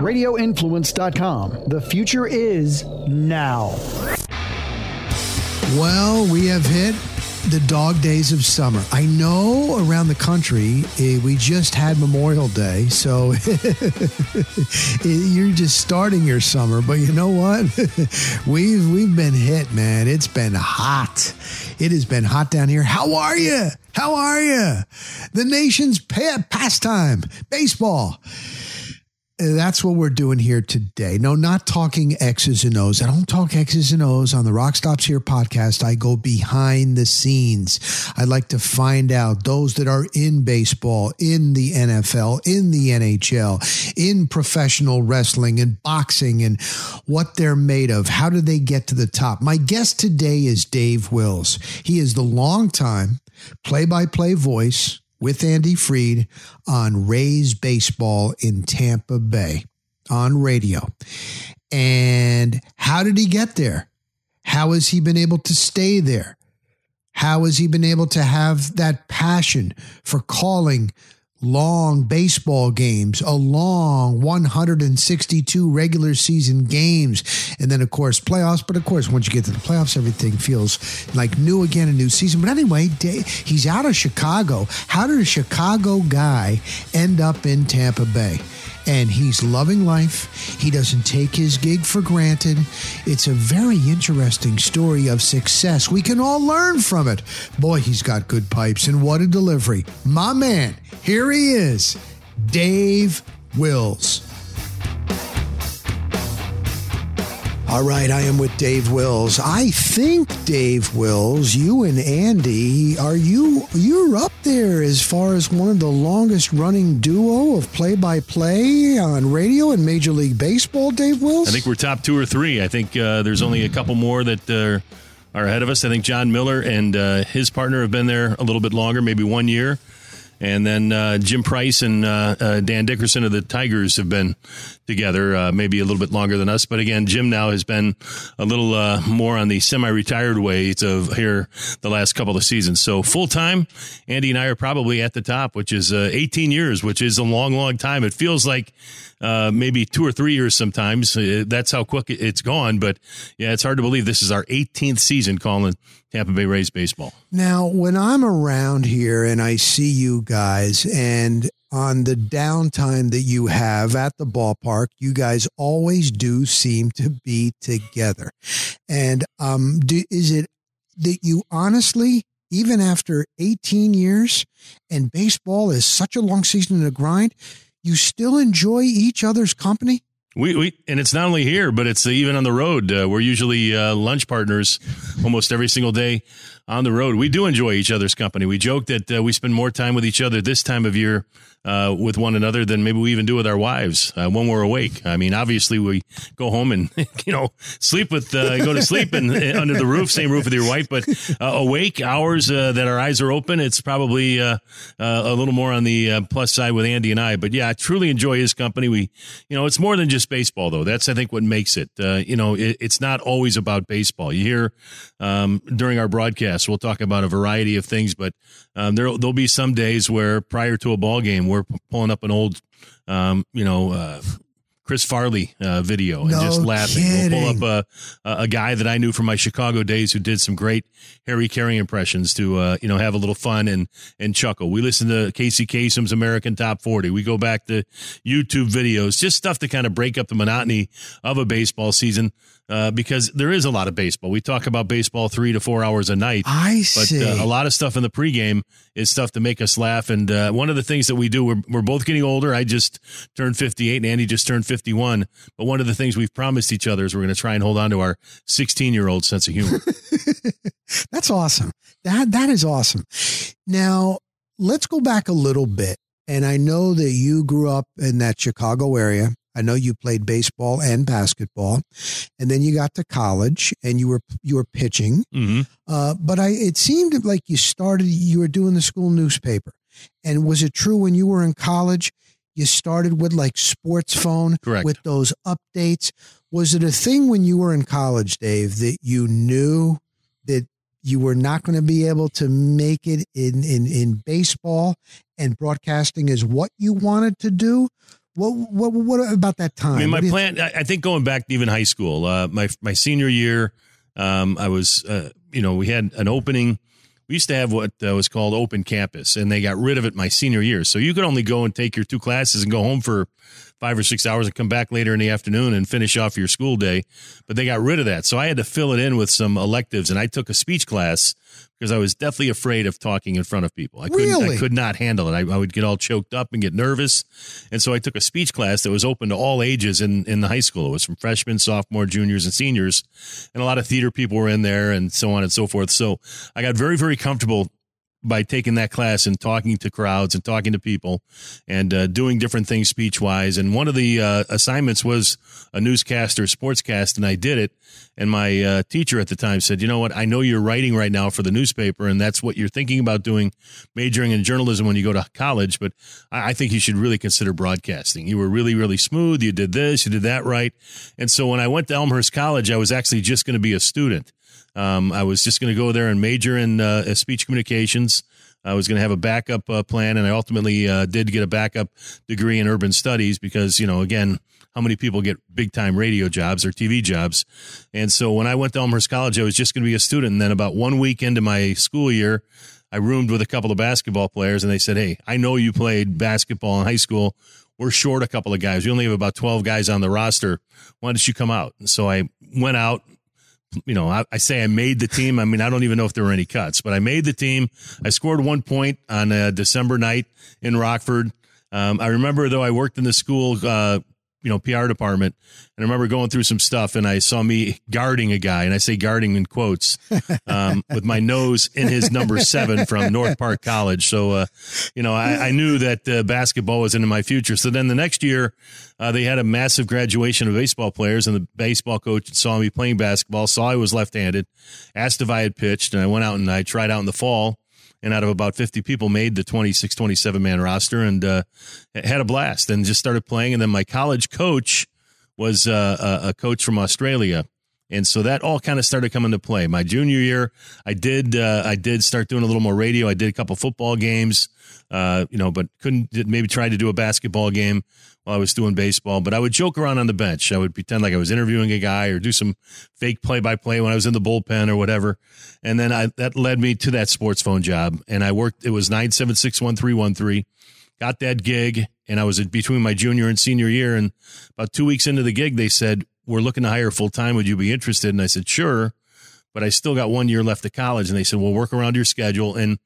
RadioInfluence.com. The future is now. Well, we have hit the dog days of summer. I know around the country eh, we just had Memorial Day, so you're just starting your summer. But you know what? we've we've been hit, man. It's been hot. It has been hot down here. How are you? How are you? The nation's pa- pastime, baseball that's what we're doing here today. No, not talking X's and O's. I don't talk X's and O's on the Rock Stops Here podcast. I go behind the scenes. I like to find out those that are in baseball, in the NFL, in the NHL, in professional wrestling and boxing and what they're made of. How do they get to the top? My guest today is Dave Wills. He is the longtime play by play voice with Andy Freed on Rays Baseball in Tampa Bay on radio. And how did he get there? How has he been able to stay there? How has he been able to have that passion for calling long baseball games, a long 162 regular season games, and then, of course, playoffs. But of course, once you get to the playoffs, everything feels like new again, a new season. But anyway, he's out of Chicago. How did a Chicago guy end up in Tampa Bay? And he's loving life. He doesn't take his gig for granted. It's a very interesting story of success. We can all learn from it. Boy, he's got good pipes, and what a delivery. My man, here he is, Dave Wills. All right, I am with Dave Wills. I think Dave Wills, you and Andy, are you you're up there as far as one of the longest running duo of play-by-play on radio in Major League Baseball, Dave Wills? I think we're top 2 or 3. I think uh, there's only a couple more that uh, are ahead of us. I think Jon Miller and uh, his partner have been there a little bit longer, maybe 1 year. And then uh, Jim Price and uh, uh, Dan Dickerson of the Tigers have been together, uh, maybe a little bit longer than us. But again, Jim now has been a little uh, more on the semi-retired ways of here the last couple of seasons. So full time, Andy and I are probably at the top, which is uh, 18 years, which is a long, long time. It feels like maybe two or three years sometimes. that's how quick it's gone. But yeah, it's hard to believe this is our 18th season calling Tampa Bay Rays baseball. Now, when I'm around here and I see you guys and on the downtime that you have at the ballpark, you guys always do seem to be together. And um, do, is it that you honestly, even after 18 years and baseball is such a long season and a grind, you still enjoy each other's company? We, we and it's not only here, but it's even on the road. Uh, we're usually uh, lunch partners almost every single day on the road. We do enjoy each other's company. We joke that uh, we spend more time with each other this time of year uh, with one another than maybe we even do with our wives uh, when we're awake. I mean, obviously we go home and you know sleep with uh, go to sleep and uh, under the roof, same roof with your wife, but uh, awake hours uh, that our eyes are open. It's probably a little more on the plus side with Andy and I. But yeah, I truly enjoy his company. We, you know, it's more than just baseball though. That's I think what makes it. you know, it, it's not always about baseball. You hear um, during our broadcast, we'll talk about a variety of things, but um, there there'll be some days where prior to a ball game we're pulling up an old, um, you know, uh, Chris Farley uh, video and no just laughing. Kidding. We'll pull up a, a guy that I knew from my Chicago days who did some great Harry Caray impressions to uh, you know have a little fun and and chuckle. We listen to Casey Kasem's American Top 40. We go back to YouTube videos, just stuff to kind of break up the monotony of a baseball season uh, because there is a lot of baseball. We talk about baseball three to four hours a night. I but, see. Uh, a lot of stuff in the pregame is stuff to make us laugh. And uh, one of the things that we do, we're, we're both getting older. I just turned 58 and Andy just turned 51. But one of the things we've promised each other is we're going to try and hold on to our 16 year old sense of humor. That's awesome. That That is awesome. Now, let's go back a little bit. And I know that you grew up in that Chicago area. I know you played baseball and basketball, and then you got to college and you were you were pitching. Mm-hmm. Uh, but I it seemed like you started you were doing the school newspaper. And was it true when you were in college? You started with like sports phone Correct. with those updates. Was it a thing when you were in college, Dave, that you knew that you were not going to be able to make it in, in, in baseball and broadcasting is what you wanted to do? What what what about that time? I mean, my What do you- plan. I I think going back to even high school, uh, my my senior year, um, I was, uh, you know, we had an opening. We used to have what uh, was called open campus, and they got rid of it my senior year. So you could only go and take your two classes and go home for five or six hours and come back later in the afternoon and finish off your school day. But they got rid of that, so I had to fill it in with some electives, and I took a speech class because I was deathly afraid of talking in front of people. I couldn't, Really? I could not handle it. I, I would get all choked up and get nervous. And so I took a speech class that was open to all ages in, in the high school. It was from freshmen, sophomore, juniors, and seniors. And a lot of theater people were in there and so on and so forth. So I got very, very comfortable by taking that class and talking to crowds and talking to people and uh, doing different things speech wise. And one of the uh, assignments was a newscaster sportscast, and I did it. And my uh, teacher at the time said, "You know what? I know you're writing right now for the newspaper, and that's what you're thinking about doing, majoring in journalism when you go to college. But I, I think you should really consider broadcasting. You were really, really smooth. You did this, you did that right. And so when I went to Elmhurst College, I was actually just going to be a student. Um, I was just going to go there and major in uh, speech communications. I was going to have a backup uh, plan, and I ultimately uh, did get a backup degree in urban studies because, you know, again, how many people get big time radio jobs or TV jobs? And so when I went to Elmhurst College, I was just going to be a student. And then about one week into my school year, I roomed with a couple of basketball players, and they said, Hey, I know you played basketball in high school. We're short a couple of guys. We only have about 12 guys on the roster. Why don't you come out? And so I went out you know, I, I say I made the team. I mean, I don't even know if there were any cuts, but I made the team. I scored one point on a December night in Rockford. Um, I remember though I worked in the school, uh, you know, PR department, and I remember going through some stuff, and I saw me guarding a guy, and I say guarding in quotes, um, with my nose in his number seven from North Park College. So, uh, you know, I, I knew that uh, basketball was into my future. So then the next year, uh, they had a massive graduation of baseball players, and the baseball coach saw me playing basketball, saw I was left-handed, asked if I had pitched, and I went out and I tried out in the fall. And out of about 50 people, made the 26, 27 man roster and uh, had a blast and just started playing. And then my college coach was uh, a, coach from Australia. And so that all kind of started coming to play. My junior year, I did uh, I did start doing a little more radio. I did a couple football games, uh, you know, but couldn't maybe try to do a basketball game while I was doing baseball. But I would joke around on the bench. I would pretend like I was interviewing a guy or do some fake play by play when I was in the bullpen or whatever. And then I, that led me to that sports phone job. And I worked. It was nine seven six one three one three. Got that gig, and I was between my junior and senior year. And about two weeks into the gig, they said we're looking to hire full time. Would you be interested? And I said, sure. But I still got one year left of college. And they said, we'll work around your schedule. And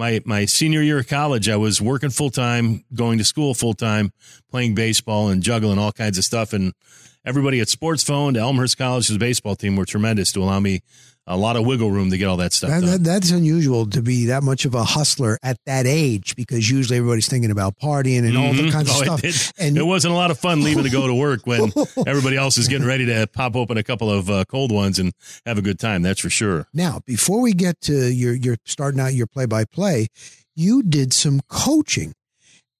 my, my senior year of college, I was working full time, going to school full time, playing baseball and juggling all kinds of stuff. And everybody at Sports Phone, to Elmhurst College's baseball team were tremendous to allow me a lot of wiggle room to get all that stuff That, done. that, that's unusual to be that much of a hustler at that age because usually everybody's thinking about partying and all the Mhm. kinds of Oh, stuff. It, and it wasn't a lot of fun leaving to go to work when everybody else is getting ready to pop open a couple of uh, cold ones and have a good time. That's for sure. now, before we get to your your starting out your play by play, you did some coaching.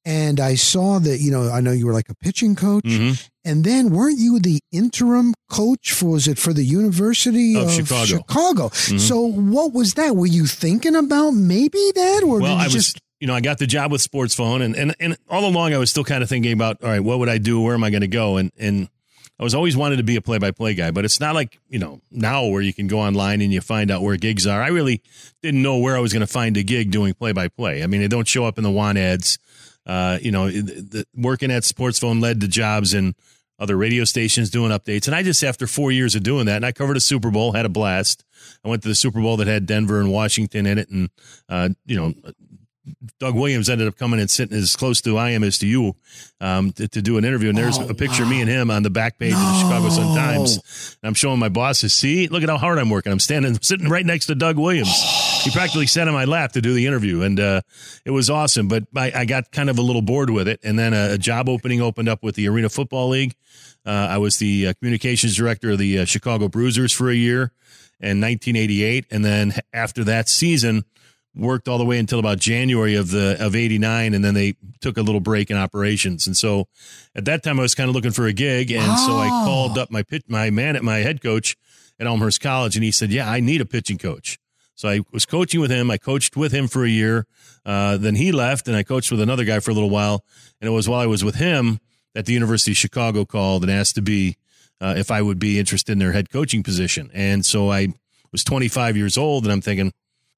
And I saw that, you know, I know you were like a pitching coach. Mhm. And then weren't you the interim coach for was it for the University Of of, Chicago. Chicago? Mhm. So what was that? Were you thinking about maybe that or Well, I was, just you know, I got the job with Sports Phone, and and and all along I was still kind of thinking about, all right, what would I do? Where am I going to go? And and I was always wanted to be a play-by-play guy, but it's not like you know now where you can go online and you find out where gigs are. I really didn't know where I was going to find a gig doing play-by-play. I mean, they don't show up in the want ads. Uh, you know, the, working at Sports Phone led to jobs in other radio stations doing updates, and I just after four years of doing that, and I covered a Super Bowl, had a blast. I went to the Super Bowl that had Denver and Washington in it, and uh, you know, Doug Williams ended up coming and sitting as close to I am as to you um, to, to do an interview. And there's Oh, a picture of me and him on the back page of the Chicago Sun Times. And I'm showing my bosses, see, look at how hard I'm working. I'm standing, sitting right next to Doug Williams. He practically sat on my lap to do the interview. And uh, it was awesome. But I, I got kind of a little bored with it. And then a, a job opening opened up with the Arena Football League. Uh, I was the uh, communications director of the uh, Chicago Bruisers for a year in 1988. And then after that season, worked all the way until about January of the of 89 and then they took a little break in operations. And so at that time I was kind of looking for a gig and so I Oh. called up my pit my man at my head coach at Elmhurst College and he said, "Yeah, I need a pitching coach." So I was coaching with him. I coached with him for a year. Uh, then he left and I coached with another guy for a little while. And it was while I was with him that the University of Chicago called and asked to be uh, if I would be interested in their head coaching position. And so I was 25 years old, and I'm thinking,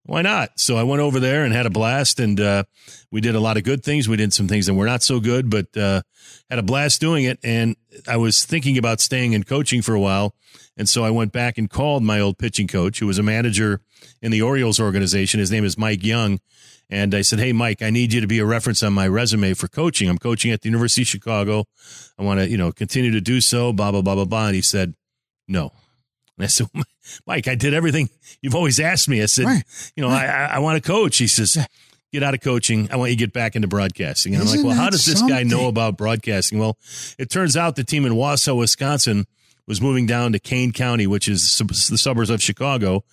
why not? So I went over there and had a blast, and uh, we did a lot of good things. We did some things that were not so good, but uh, had a blast doing it. And I was thinking about staying in coaching for a while, and so I went back and called my old pitching coach, who was a manager in the Orioles organization. His name is Mike Young, and I said, "Hey, Mike, I need you to be a reference on my resume for coaching. I'm coaching at the University of Chicago. I want to, you know, continue to do so." Blah blah blah blah blah. And he said, "No." And I said, Mike, I did everything you've always asked me. I said, right. you know, right. I, I want to coach. He says, get out of coaching. I want you to get back into broadcasting. And Isn't I'm like, well, how does this something? guy know about broadcasting? Well, it turns out the team in Wausau, Wisconsin was moving down to Kane County, which is the suburbs of Chicago.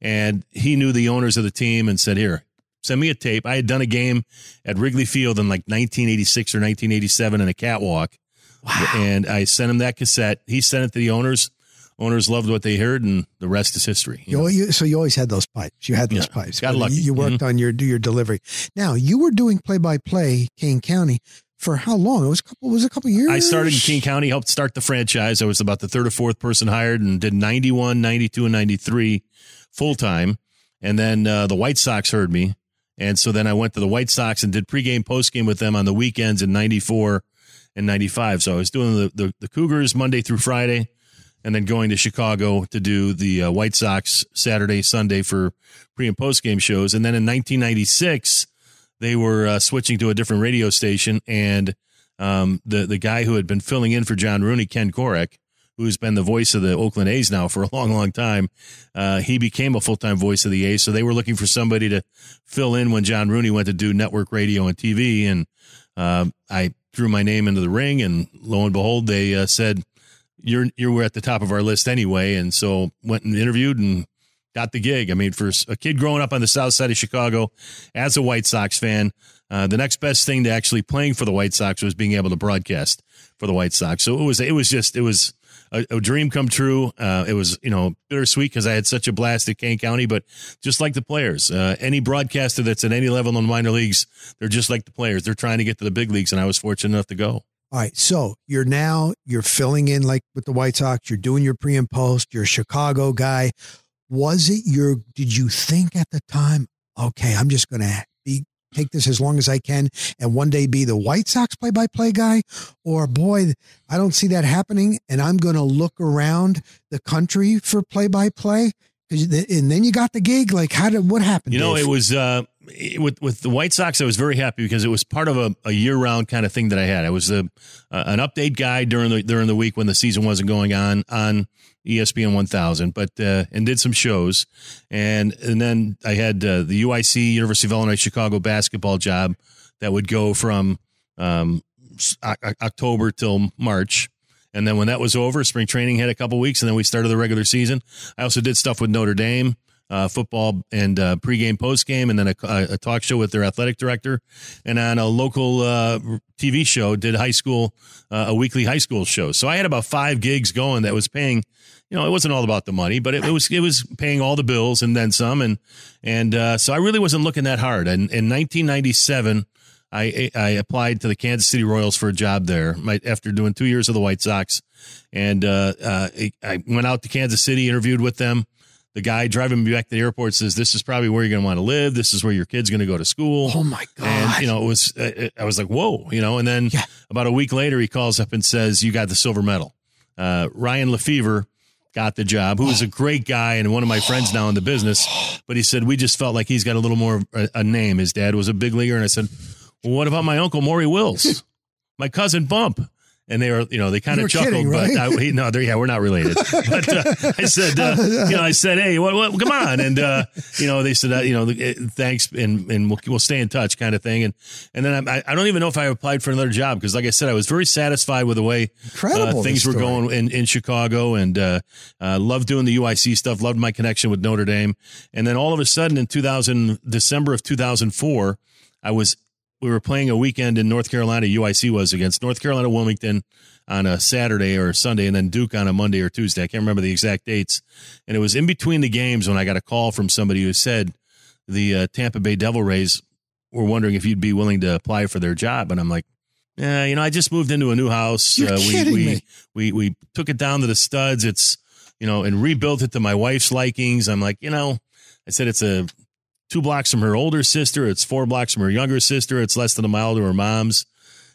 And he knew the owners of the team and said, here, send me a tape. I had done a game at Wrigley Field in like 1986 or 1987 in a catwalk. Wow. And I sent him that cassette. He sent it to the owners owners loved what they heard, and the rest is history. You you, so you always had those pipes. You had those yeah, pipes. Got lucky. You, you worked mm-hmm. on your your delivery. Now you were doing play by play Kane County for how long? It was a couple. Was a couple years. I started in Kane County, helped start the franchise. I was about the third or fourth person hired, and did 91, 92, and ninety three full time. And then uh, the White Sox heard me, and so then I went to the White Sox and did pregame, postgame with them on the weekends in ninety four and ninety five. So I was doing the, the the Cougars Monday through Friday and then going to Chicago to do the uh, White Sox Saturday, Sunday for pre and post game shows. And then in 1996, they were uh, switching to a different radio station, and um, the the guy who had been filling in for John Rooney, Ken Korach, who's been the voice of the Oakland A's now for a long, long time, uh, he became a full time voice of the A's. So they were looking for somebody to fill in when John Rooney went to do network radio and TV, and uh, I threw my name into the ring, and lo and behold, they uh, said you're you were at the top of our list anyway, and so went and interviewed and got the gig. I mean, for a kid growing up on the south side of Chicago as a White Sox fan, uh, the next best thing to actually playing for the White Sox was being able to broadcast for the White Sox. So it was it was just it was a, a dream come true. Uh, it was you know bittersweet because I had such a blast at Kane County, but just like the players, uh, any broadcaster that's at any level in the minor leagues, they're just like the players. They're trying to get to the big leagues, and I was fortunate enough to go. All right. So you're now you're filling in like with the White Sox. You're doing your pre and post. You're a Chicago guy. Was it your? Did you think at the time? Okay, I'm just going to be take this as long as I can and one day be the White Sox play by play guy? Or boy, I don't see that happening, and I'm going to look around the country for play by play. And then you got the gig. Like, how did what happened? You know, Dave? it was. uh with with the White Sox, I was very happy because it was part of a, a year round kind of thing that I had. I was a, uh, an update guy during the during the week when the season wasn't going on on ESPN 1000, but uh, and did some shows, and and then I had uh, the UIC University of Illinois Chicago basketball job that would go from um, October till March. And then when that was over, spring training had a couple weeks, and then we started the regular season. I also did stuff with Notre Dame uh, football and uh, pregame, postgame, and then a, a, talk show with their athletic director, and on a local uh, TV show, did high school uh, a weekly high school show. So I had about five gigs going that was paying. You know, it wasn't all about the money, but it, it was it was paying all the bills and then some, and and uh, so I really wasn't looking that hard. And in 1997. I, I applied to the Kansas City Royals for a job there my, after doing two years of the White Sox. And uh, I went out to Kansas City, interviewed with them, the guy driving me back to the airport says, "This is probably where you're going to want to live. This is where your kid's going to go to school." Oh my god! And you know, it was uh, I was like, "Whoa!" You know, and then yeah. about a week later, he calls up and says, "You got the silver medal." Uh, Ryan Lefebvre got the job, who is a great guy and one of my friends now in the business. But he said we just felt like he's got a little more a, a name. His dad was a big leaguer, and I said, "Well, what about my uncle Maury Wills, my cousin Bump?" And they were, you know, they kind of chuckled, kidding, right? but I, he, no, yeah, we're not related. But uh, I said, uh, you know, I said, hey, what, what, come on, and uh, you know, they said, uh, you know, eh, thanks, and and we'll, we'll stay in touch, kind of thing, and and then I, I don't even know if I applied for another job because, like I said, I was very satisfied with the way uh, things were going in in Chicago, and uh, loved doing the UIC stuff, loved my connection with Notre Dame, and then all of a sudden in 2000, December of 2004, I was we were playing a weekend in North Carolina. UIC was against North Carolina Wilmington on a Saturday or Sunday, and then Duke on a Monday or Tuesday. I can't remember the exact dates. And it was in between the games when I got a call from somebody who said the uh, Tampa Bay Devil Rays were wondering if you'd be willing to apply for their job. And I'm like, Yeah, you know, I just moved into a new house. You're uh, we, kidding we, me. we we took it down to the studs. It's you know, and rebuilt it to my wife's likings. I'm like, you know, I said it's a two blocks from her older sister. It's four blocks from her younger sister. It's less than a mile to her mom's.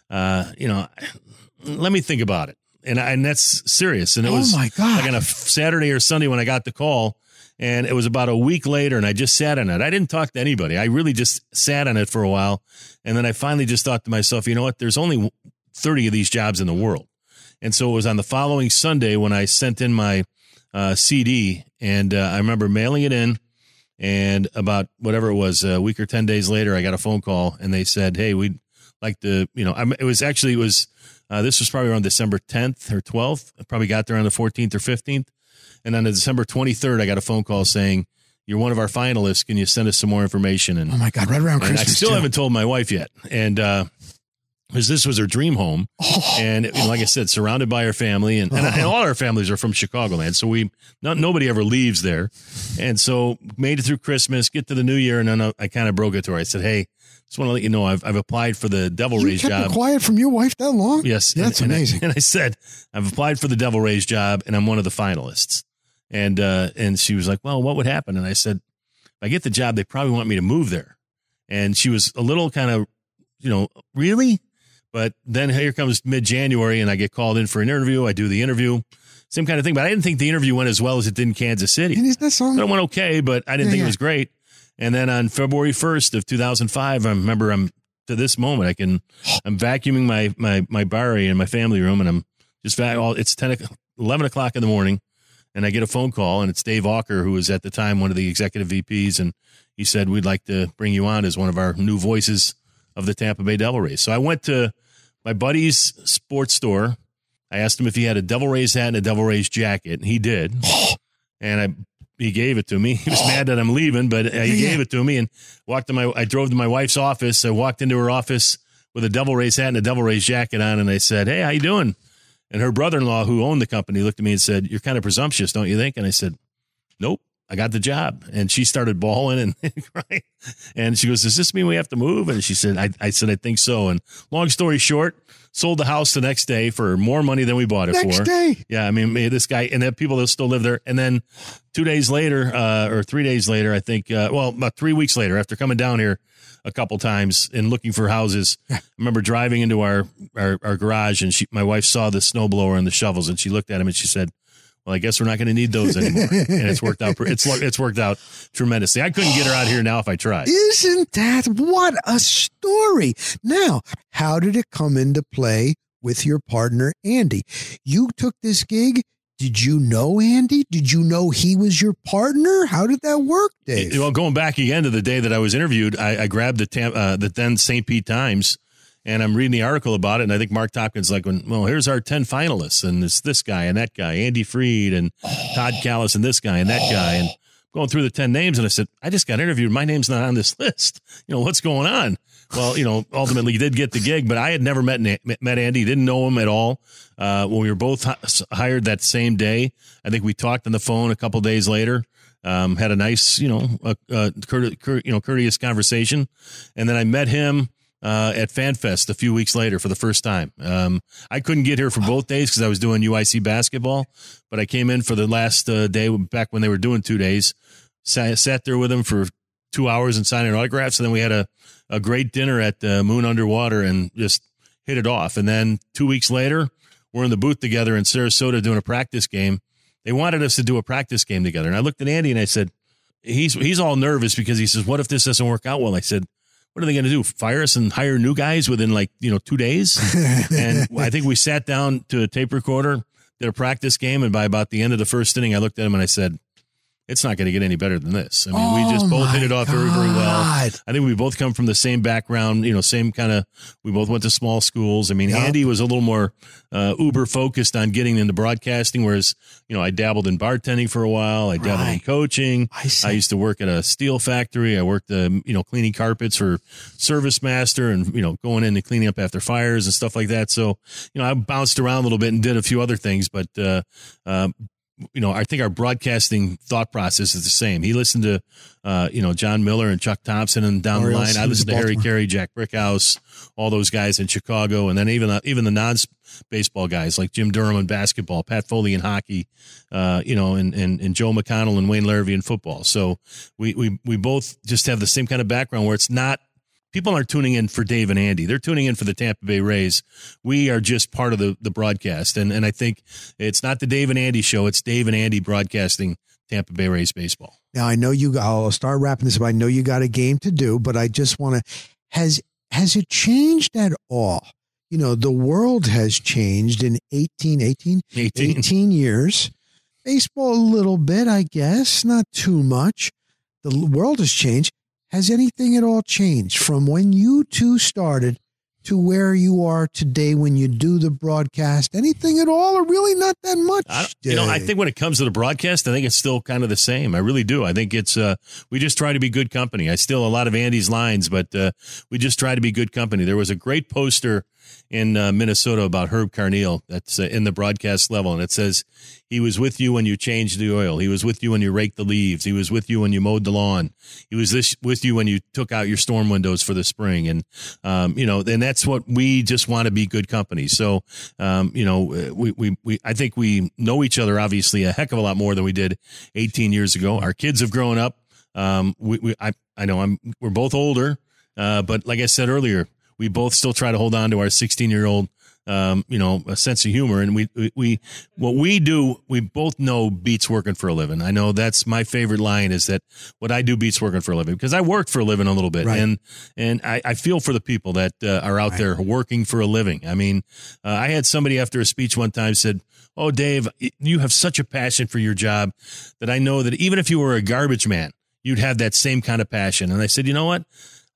Uh, you know, let me think about it. And I, and that's serious. And it Oh was my God. like on a Saturday or Sunday when I got the call. And it was about a week later, and I just sat on it. I didn't talk to anybody. I really just sat on it for a while. And then I finally just thought to myself, you know what? There's only 30 of these jobs in the world. And so it was on the following Sunday when I sent in my uh, CD, and uh, I remember mailing it in. And about whatever it was, a week or 10 days later, I got a phone call, and they said, Hey, we'd like to, you know, I'm, it was actually, it was, uh, this was probably around December 10th or 12th. I probably got there on the 14th or 15th. And on the December 23rd, I got a phone call saying, You're one of our finalists. Can you send us some more information? And Oh my God! Right around Christmas. I still too. haven't told my wife yet. And uh because this was her dream home, Oh. and like I said, surrounded by her family, and, and, and all our families are from Chicagoland, so we not nobody ever leaves there, and so made it through Christmas, get to the New Year, and then I, I kind of broke it to her. I said, "Hey, just want to let you know I've I've applied for the Devil You Rays job." quiet from your wife that long? Yes, That's and I- amazing. And I, said, I've applied for the Devil Rays job, and I'm one of the finalists. And uh, and she was like, "Well, what would happen?" And I said, "If I get the job, they probably want me to move there." And she was a little kind of, you know, really. But then here comes mid January, and I get called in for an interview. I do the interview, same kind of thing. But I didn't think the interview went as well as it did in Kansas City. And isn't that something? It went okay, but I didn't Yeah, think yeah. it was great. And then on February 1st of 2005, I remember I'm to this moment, I can, I'm vacuuming my, my, my bar area in my family room and I'm just, vac- all it's 10, o'clock- 11 o'clock in the morning and I get a phone call and it's Dave Walker, who was at the time one of the executive VPs. And he said, we'd like to bring you on as one of our new voices of the Tampa Bay Devil Rays. So I went to my buddy's sports store. I asked him if he had a Devil Rays hat and a Devil Rays jacket, and he did. And I he gave it to me. He was mad that I'm leaving, but uh, he gave it to me and walked to my. I drove to my wife's office. I walked into her office with a Devil Rays hat and a Devil Rays jacket on, and I said, "Hey, how you doing?" And her brother-in-law, who owned the company, looked at me and said, "You're kind of presumptuous, don't you think?" And I said, "Nope." I got the job, and she started bawling and crying. And she goes, "Does this mean we have to move?" And she said, "I, I said I think so." And long story short, sold the house the next day for more money than we bought it Next for. day. Yeah, I mean, this guy and then people that still live there. And then two days later, uh, or three days later, I think, uh, well, about three weeks later, after coming down here a couple times and looking for houses, I remember driving into our, our, our garage and she, my wife saw the snowblower and the shovels and she looked at him and she said, well, I guess we're not going to need those anymore. and it's worked out. It's it's worked out tremendously. I couldn't get her out here now if I tried. Isn't that what a story? Now, how did it come into play with your partner, Andy? You took this gig. Did you know Andy? Did you know he was your partner? How did that work, Dave? Well, going back again to the day that I was interviewed, I, I grabbed the Tam, uh, the then St. Pete Times, and I'm reading the article about it. And I think Mark Topkin's like, well, here's our ten finalists, and it's this guy and that guy, Andy Freed and Todd Kalas and this guy and that guy, and going through the ten names, and I said, I just got interviewed. My name's not on this list. You know what's going on? Well, you know, ultimately, did get the gig, but I had never met met Andy, didn't know him at all. Uh, when we were both hired that same day, I think we talked on the phone a couple days later. Um, had a nice, you know, you know, courteous conversation, and then I met him uh, at FanFest a few weeks later for the first time. Um, I couldn't get here for both days because I was doing UIC basketball, but I came in for the last uh, day back when they were doing two days. Sat, sat there with him for two hours and signing autographs, and then we had a a great dinner at uh, Moon Underwater and just hit it off. And then two weeks later, we're in the booth together in Sarasota doing a practice game. They wanted us to do a practice game together, and I looked at Andy and I said, "He's he's all nervous because he says, what if this doesn't work out well?" I said. What are they going to do? Fire us and hire new guys within like you know two days? and I think we sat down to a tape recorder, did a practice game, and by about the end of the first inning, I looked at him and I said, "It's not going to get any better than this." I mean, we just Oh both hit it off very, very well. I think we both come from the same background, you know, same kind of. We both went to small schools. I mean, Yep. Andy was a little more uh, uber focused on getting into broadcasting, whereas you know I dabbled in bartending for a while. I dabbled in coaching. I. I used to work at a steel factory. I worked, um, you know, cleaning carpets for Service Master, and you know, going in and cleaning up after fires and stuff like that. So, you know, I bounced around a little bit and did a few other things, but uh, uh, you know, I think our broadcasting thought process is the same. He listened to, uh, you know, Jon Miller and Chuck Thompson and down the line. I listened to Harry. Caray, Jack Brickhouse, all those guys in Chicago, and then even the, even the non baseball guys like Jim Durham in basketball, Pat Foley in hockey, uh, you know, and, and and Joe McConnell and Wayne Larrivee in football. So we we we both just have the same kind of background where it's not people aren't tuning in for Dave and Andy. They're tuning in for the Tampa Bay Rays. We are just part of the, the broadcast. And and I think it's not the Dave and Andy show, it's Dave and Andy broadcasting Tampa Bay Rays baseball. Now I know you. I'll start wrapping this up. I know you got a game to do, but I just want to. Has has it changed at all? You know, the world has changed in 18, 18, 18. 18 years. Baseball a little bit, I guess, not too much. The world has changed. Has anything at all changed from when you two started to where you are today when you do the broadcast? Anything at all, or really not that much? I, you know, I think when it comes to the broadcast, I think it's still kind of the same. I really do. I think it's uh, we just try to be good company. I steal a lot of Andy's lines, but uh, we just try to be good company. There was a great poster in uh, Minnesota about Herb Carneal that's uh, in the broadcast level, and it says he was with you when you changed the oil. He was with you when you raked the leaves. He was with you when you mowed the lawn. He was this with you when you took out your storm windows for the spring, and um, you know, and that's what we just want to be good company. So, um, you know, we, we we I think we know each other obviously a heck of a lot more than we did 18 years ago. Our kids have grown up. Um, we, we I I know I'm we're both older, uh, but like I said earlier, we both still try to hold on to our 16 year old um, you know, a sense of humor. And we, we, we, what we do, we both know beats working for a living. I know that's my favorite line is that what I do beats working for a living because I work for a living a little bit. Right. And, and I, I feel for the people that uh, are out Right. there working for a living. I mean, uh, I had somebody after a speech one time said, Oh, Dave, you have such a passion for your job that I know that even if you were a garbage man, you'd have that same kind of passion. And I said, you know what?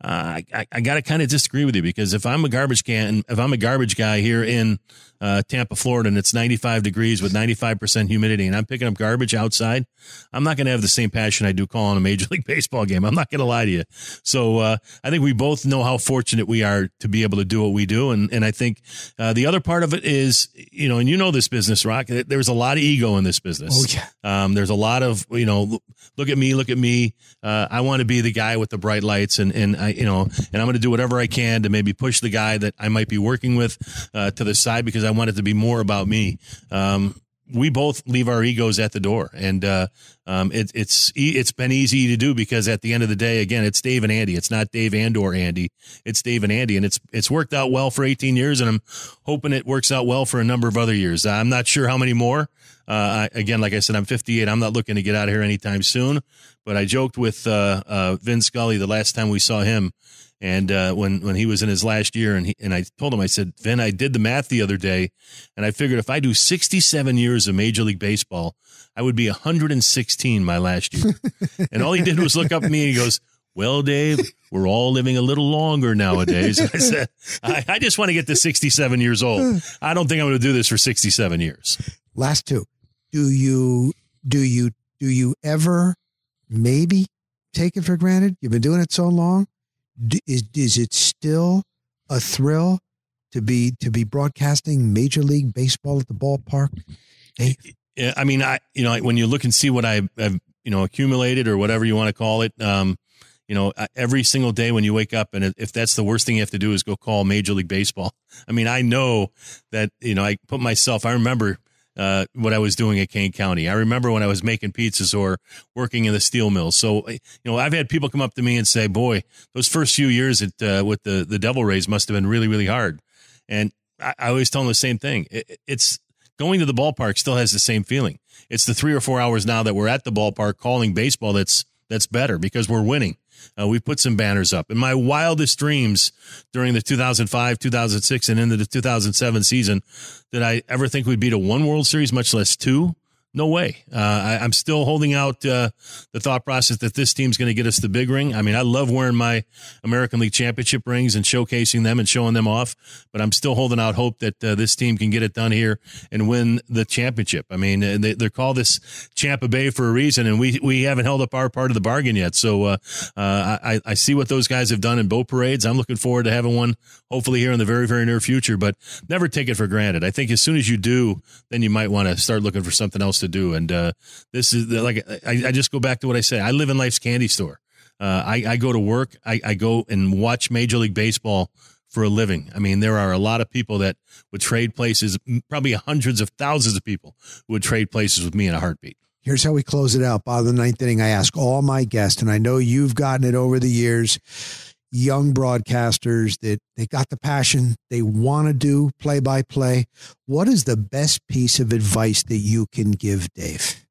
Uh, I, I, I got to kind of disagree with you because if I'm a garbage can, if I'm a garbage guy here in uh, Tampa, Florida, and it's 95 degrees with 95% humidity, and I'm picking up garbage outside, I'm not going to have the same passion I do calling a Major League Baseball game. I'm not going to lie to you. So uh, I think we both know how fortunate we are to be able to do what we do, and and I think uh, the other part of it is, you know, and you know this business, Rock. There's a lot of ego in this business. Oh, yeah. Um, there's a lot of you know, look at me, look at me. Uh, I want to be the guy with the bright lights, and and I you know, and I'm going to do whatever I can to maybe push the guy that I might be working with uh, to the side because I want it to be more about me. Um, we both leave our egos at the door, and uh, um, it, it's it's been easy to do because at the end of the day, again, it's Dave and Andy. It's not Dave and or Andy. It's Dave and Andy, and it's it's worked out well for 18 years, and I'm hoping it works out well for a number of other years. I'm not sure how many more. Uh, I, again, like I said, I'm 58. I'm not looking to get out of here anytime soon. But I joked with uh, uh, Vin Scully the last time we saw him, and uh, when when he was in his last year, and he, and I told him, I said, Vin, I did the math the other day, and I figured if I do 67 years of Major League Baseball, I would be 116 my last year. and all he did was look up at me and he goes, "Well, Dave, we're all living a little longer nowadays." And I said, I, "I just want to get to 67 years old. I don't think I'm going to do this for 67 years." last two do you do you do you ever maybe take it for granted you've been doing it so long is, is it still a thrill to be to be broadcasting major league baseball at the ballpark I mean, I you know when you look and see what I have you know accumulated or whatever you want to call it, um, you know, every single day when you wake up and if that's the worst thing you have to do is go call Major League Baseball. I mean, I know that you know I put myself. I remember uh, what I was doing at Kane County. I remember when I was making pizzas or working in the steel mills. So you know, I've had people come up to me and say, "Boy, those first few years at uh, with the the Devil Rays must have been really really hard." And I, I always tell them the same thing. It, it's going to the ballpark still has the same feeling. It's the three or four hours now that we're at the ballpark calling baseball that's that's better because we're winning. Uh, we put some banners up. In my wildest dreams during the 2005, 2006, and into the 2007 season, did I ever think we'd beat a one World Series, much less two? No way. Uh, I, I'm still holding out uh, the thought process that this team's going to get us the big ring. I mean, I love wearing my American League Championship rings and showcasing them and showing them off, but I'm still holding out hope that uh, this team can get it done here and win the championship. I mean, they, they're called this Champa Bay for a reason, and we we haven't held up our part of the bargain yet. So uh, uh, I, I see what those guys have done in boat parades. I'm looking forward to having one hopefully here in the very very near future. But never take it for granted. I think as soon as you do, then you might want to start looking for something else to do. And uh, this is the, like I, I just go back to what I say. I live in life's candy store. Uh, I, I go to work. I, I go and watch Major League Baseball for a living. I mean, there are a lot of people that would trade places, probably hundreds of thousands of people who would trade places with me in a heartbeat. Here's how we close it out. Of the ninth inning, I ask all my guests, and I know you've gotten it over the years, young broadcasters that they got the passion, they want to do play by play. What is the best piece of advice that you can give, Dave?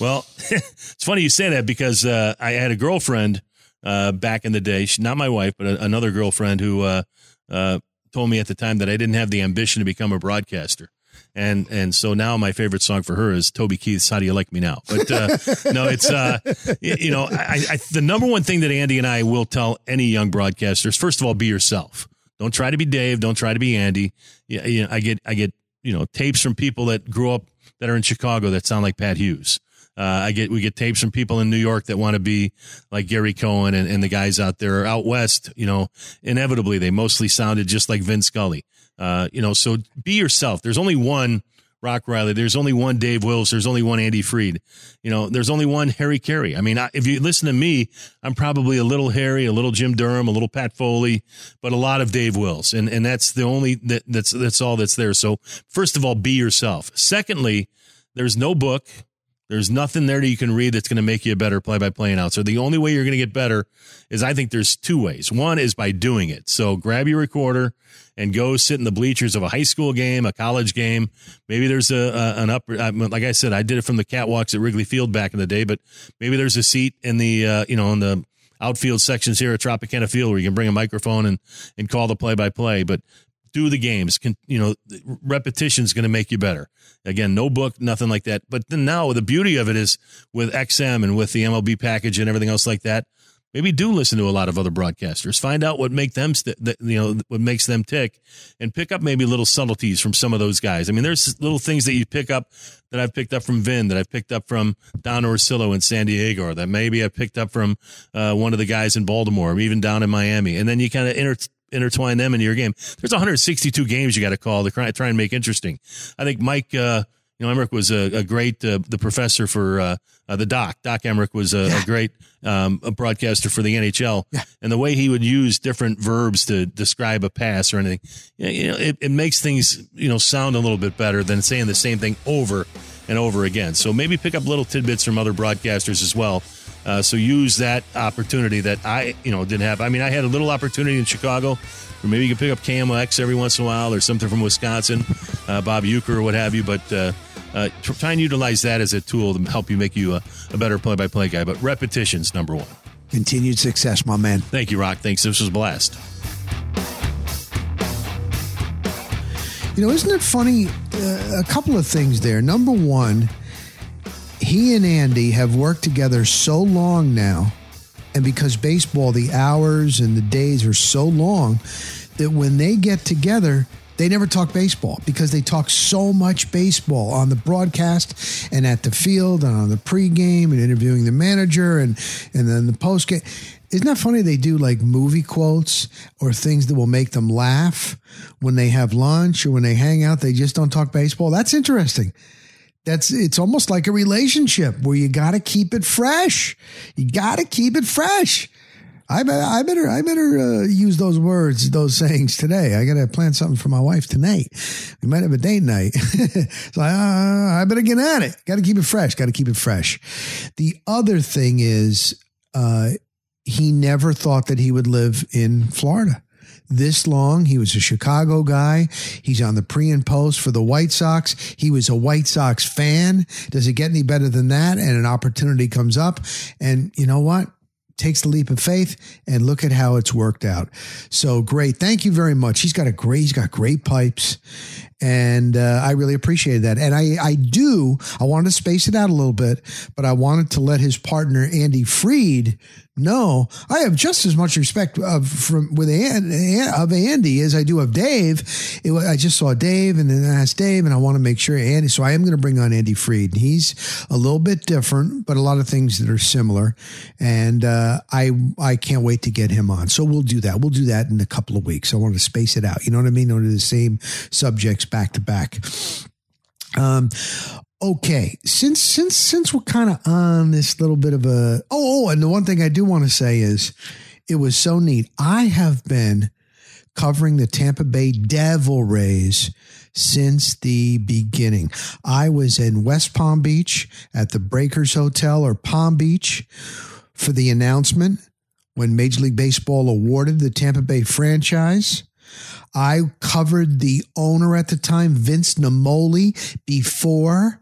Well, it's funny you say that because uh, I had a girlfriend uh, back in the day, she, not my wife, but a, another girlfriend who uh, uh told me at the time that I didn't have the ambition to become a broadcaster and and so now my favorite song for her is Toby Keith's "How Do You Like Me Now." But uh, no, it's uh, you know, I, I, the number one thing that Andy and I will tell any young broadcasters: first of all, be yourself. Don't try to be Dave. Don't try to be Andy. Yeah, you know, I get I get you know tapes from people that grew up that are in Chicago that sound like Pat Hughes. Uh, I get we get tapes from people in New York that want to be like Gary Cohen and, and the guys out there out west. You know, inevitably they mostly sounded just like Vin Scully. Uh, you know, so be yourself. There's only one Rock Riley. There's only one Dave Wills. There's only one Andy Freed. You know, there's only one Harry Caray. I mean, I, if you listen to me, I'm probably a little Harry, a little Jim Durham, a little Pat Foley, but a lot of Dave Wills, and and that's the only that that's that's all that's there. So first of all, be yourself. Secondly, there's no book. There's nothing there that you can read that's going to make you a better play-by-play announcer. The only way you're going to get better is I think there's two ways. One is by doing it. So grab your recorder and go sit in the bleachers of a high school game, a college game. Maybe there's a, a an upper. Like I said, I did it from the catwalks at Wrigley Field back in the day, but maybe there's a seat in the uh, you know in the outfield sections here at Tropicana Field where you can bring a microphone and and call the play-by-play. But do the games. Can, you know, repetition is going to make you better. Again, no book, nothing like that. But then now the beauty of it is with XM and with the MLB package and everything else like that. Maybe do listen to a lot of other broadcasters. Find out what make them, st- you know, what makes them tick, and pick up maybe little subtleties from some of those guys. I mean, there's little things that you pick up that I've picked up from Vin, that I've picked up from Don Orsillo in San Diego, or that maybe I picked up from uh, one of the guys in Baltimore, or even down in Miami. And then you kind of inter- intertwine them into your game. There's 162 games you got to call to try, try and make interesting. I think Mike, uh, you know, Emrick was a, a great uh, the professor for uh, uh, the doc. Doc Emrick was a, yeah. a great um, a broadcaster for the NHL, yeah. and the way he would use different verbs to describe a pass or anything, you know, it, it makes things you know sound a little bit better than saying the same thing over and over again. So maybe pick up little tidbits from other broadcasters as well uh, so use that opportunity that I, you know, didn't have. I mean, I had a little opportunity in Chicago, or maybe you can pick up KMOX every once in a while, or something from Wisconsin, uh, Bob Uecker or what have you. But uh, uh, try and utilize that as a tool to help you make you a, a better play-by-play guy. But repetitions, number one. Continued success, my man. Thank you, Rock. Thanks. This was a blast. You know, isn't it funny? Uh, a couple of things there. Number one he and Andy have worked together so long now, and because baseball, the hours and the days are so long, that when they get together, they never talk baseball because they talk so much baseball on the broadcast and at the field and on the pregame and interviewing the manager and and then the postgame. Isn't that funny? They do like movie quotes or things that will make them laugh when they have lunch or when they hang out. They just don't talk baseball. That's interesting that's it's almost like a relationship where you got to keep it fresh. You got to keep it fresh. I better, I better, I better uh, use those words, those sayings today. I got to plan something for my wife tonight. We might have a date night, so I, uh, I better get at it. Got to keep it fresh. Got to keep it fresh. The other thing is, uh, he never thought that he would live in Florida this long. He was a Chicago guy. He's on the pre and post for the White Sox. He was a White Sox fan. Does it get any better than that? And an opportunity comes up. And you know what? Takes the leap of faith and look at how it's worked out. So great. Thank you very much. He's got a great, he's got great pipes and uh, I really appreciated that. And I, I do. I wanted to space it out a little bit, but I wanted to let his partner Andy Freed know I have just as much respect of from with of Andy as I do of Dave. It, I just saw Dave and then I asked Dave, and I want to make sure Andy. So I am going to bring on Andy Freed. He's a little bit different, but a lot of things that are similar, and uh, I I can't wait to get him on. So we'll do that. We'll do that in a couple of weeks. I want to space it out. You know what I mean? Under the same subjects back to back. Um, Okay, since since since we're kind of on this little bit of a oh, oh, and the one thing I do want to say is it was so neat. I have been covering the Tampa Bay Devil Rays since the beginning. I was in West Palm Beach at the Breakers Hotel or Palm Beach for the announcement when Major League Baseball awarded the Tampa Bay franchise. I covered the owner at the time, Vince Naimoli, before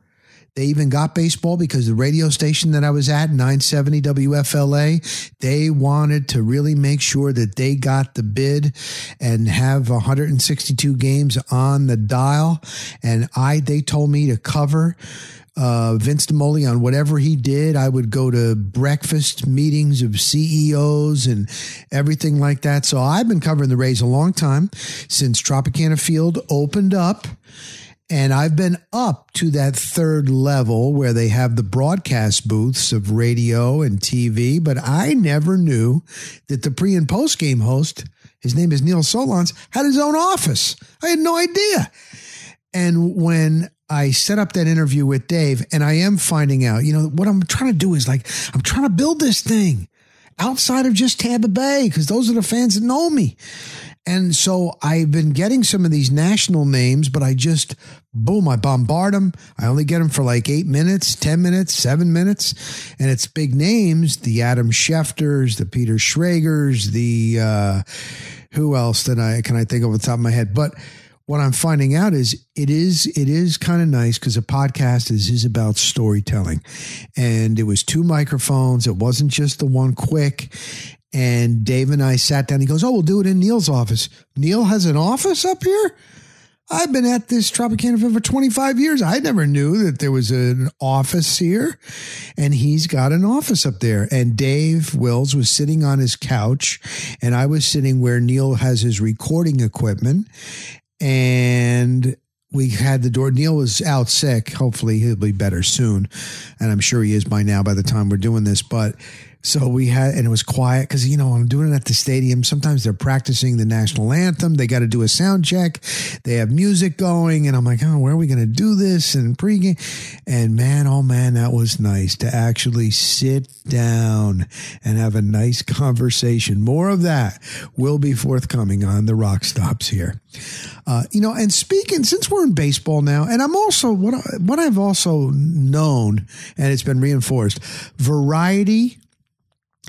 they even got baseball because the radio station that I was at, 970 WFLA, they wanted to really make sure that they got the bid and have 162 games on the dial. And I, they told me to cover uh, Vince Naimoli on whatever he did. I would go to breakfast meetings of CEOs and everything like that. So I've been covering the Rays a long time since Tropicana Field opened up. And I've been up to that third level where they have the broadcast booths of radio and TV, but I never knew that the pre and post game host, his name is Neil Solondz, had his own office. I had no idea. And when I set up that interview with Dave, and I am finding out, you know, what I'm trying to do is like, I'm trying to build this thing outside of just Tampa Bay because those are the fans that know me. And so I've been getting some of these national names, but I just, boom, I bombard them. I only get them for like eight minutes, 10 minutes, seven minutes. And it's big names the Adam Schefters, the Peter Schragers, the, uh, who else did I, can I think of the top of my head? But, what I'm finding out is it is it is kind of nice because a podcast is is about storytelling, and it was two microphones. It wasn't just the one quick, and Dave and I sat down. He goes, Oh, we'll do it in Neil's office. Neil has an office up here? I've been at this Tropicana for 25 years. I never knew that there was an office here. And he's got an office up there. And Dave Wills was sitting on his couch, and I was sitting where Neil has his recording equipment. And we had the door. Neil was out sick. Hopefully, he'll be better soon. And I'm sure he is by now by the time we're doing this. But so we had, and it was quiet because, you know, I'm doing it at the stadium. Sometimes they're practicing the national anthem. They got to do a sound check. They have music going. And I'm like, oh, where are we going to do this? And pregame. And man, oh man, that was nice to actually sit down and have a nice conversation. More of that will be forthcoming on the Rock Stops here. Uh, you know, and speaking, since we're in baseball now, and I'm also, what, I, what I've also known, and it's been reinforced, variety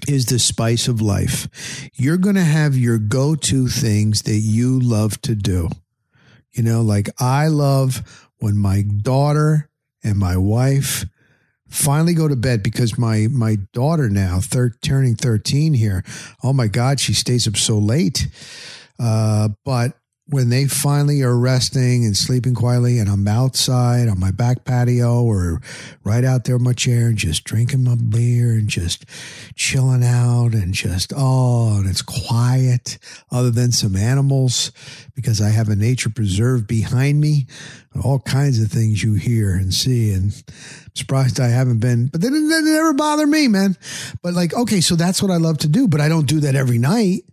is the spice of life. You're going to have your go to things that you love to do. You know, like I love when my daughter and my wife finally go to bed because my my daughter now thir- turning 13 here oh my god she stays up so late uh, but when they finally are resting and sleeping quietly and I'm outside on my back patio or right out there in my chair and just drinking my beer and just chilling out and just, oh, and it's quiet other than some animals because I have a nature preserve behind me. All kinds of things you hear and see. And I'm surprised I haven't been, but they, they never bother me, man. But like, okay, so that's what I love to do, but I don't do that every night.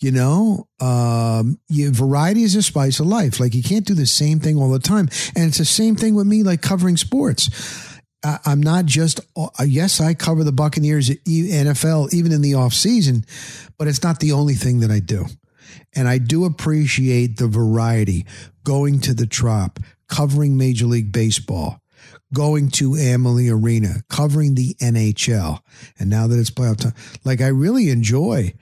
You know, um, you, variety is a spice of life. Like you can't do the same thing all the time. And it's the same thing with me, like covering sports. I, I'm not just, uh, yes, I cover the Buccaneers, NFL, even in the off season, but it's not the only thing that I do. And I do appreciate the variety going to the Trop, covering Major League Baseball, going to Amalie Arena, covering the NHL. And now that it's playoff time, like I really enjoy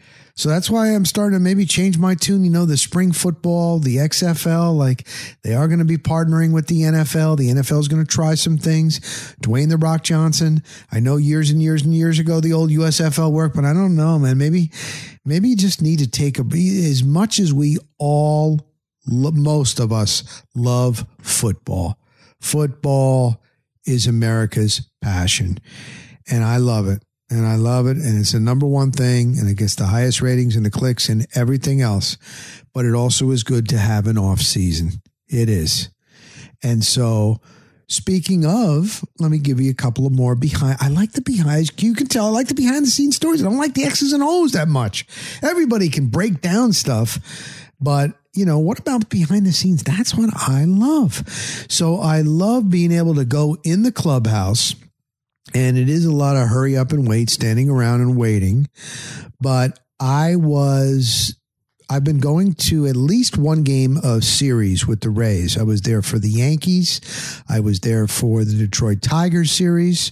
so that's why I'm starting to maybe change my tune. You know, the spring football, the XFL, like they are going to be partnering with the NFL. The NFL is going to try some things. Dwayne the Rock Johnson. I know years and years and years ago the old USFL worked, but I don't know, man. Maybe, maybe you just need to take a as much as we all, most of us love football. Football is America's passion, and I love it and I love it. And it's the number one thing, and it gets the highest ratings and the clicks and everything else. But it also is good to have an off season. It is. And so, speaking of, let me give you a couple of more behind. I like the behind. You can tell I like the behind the scenes stories. I don't like the X's and O's that much. Everybody can break down stuff, but you know, what about behind the scenes? That's what I love. So I love being able to go in the clubhouse and it is a lot of hurry up and wait, standing around and waiting. But I was I've been going to at least one game of series with the Rays. I was there for the Yankees. I was there for the Detroit Tigers series.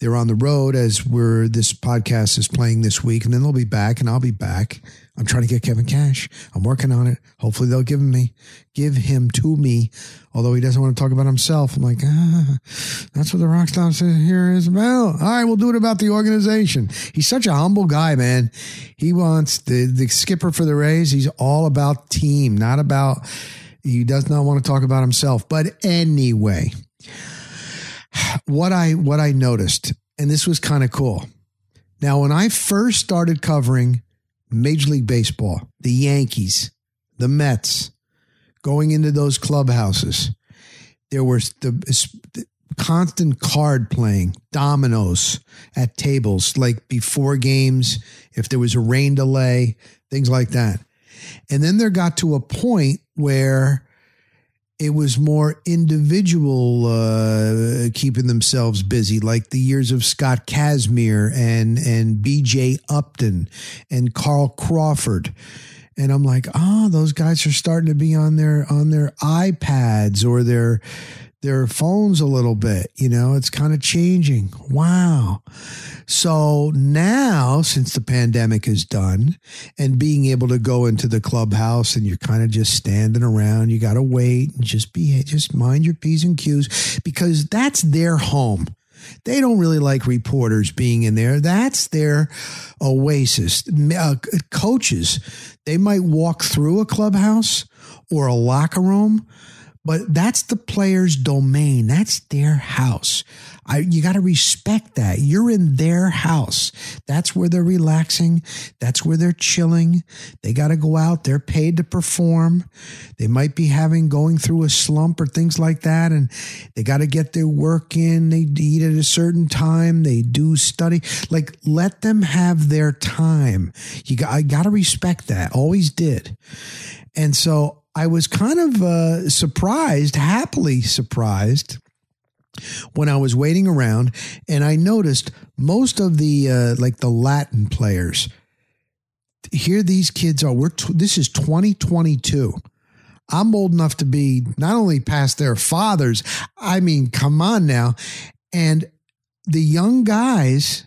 They're on the road as we're this podcast is playing this week, and then they'll be back, and I'll be back. I'm trying to get Kevin Cash. I'm working on it. Hopefully they'll give him me, give him to me. Although he doesn't want to talk about himself. I'm like, ah, that's what the rock star here is about. All right, we'll do it about the organization. He's such a humble guy, man. He wants the the skipper for the Rays. He's all about team, not about. He does not want to talk about himself. But anyway, what I what I noticed, and this was kind of cool. Now, when I first started covering Major League Baseball, the Yankees, the Mets, going into those clubhouses, there was the, the constant card playing, dominoes at tables, like before games, if there was a rain delay, things like that. And then there got to a point where it was more individual uh, keeping themselves busy, like the years of Scott Kazmir and and B.J. Upton and Carl Crawford. And I'm like, oh, those guys are starting to be on their on their iPads or their their phones a little bit. You know, it's kind of changing. Wow. So now, since the pandemic is done and being able to go into the clubhouse and you're kind of just standing around, you got to wait and just be, just mind your P's and Q's because that's their home. They don't really like reporters being in there. That's their oasis. Uh, coaches, they might walk through a clubhouse or a locker room, but that's the player's domain. That's their house. I, you got to respect that. You're in their house. That's where they're relaxing. That's where they're chilling. They got to go out. They're paid to perform. They might be having going through a slump or things like that. And they got to get their work in. They eat at a certain time. They do study. Like let them have their time. You got, I got to respect that. Always did. And so I was kind of uh, surprised, happily surprised, when I was waiting around, and I noticed most of the uh, like the Latin players. Here, these kids are. We're t- this is 2022. I'm old enough to be not only past their fathers. I mean, come on now, and the young guys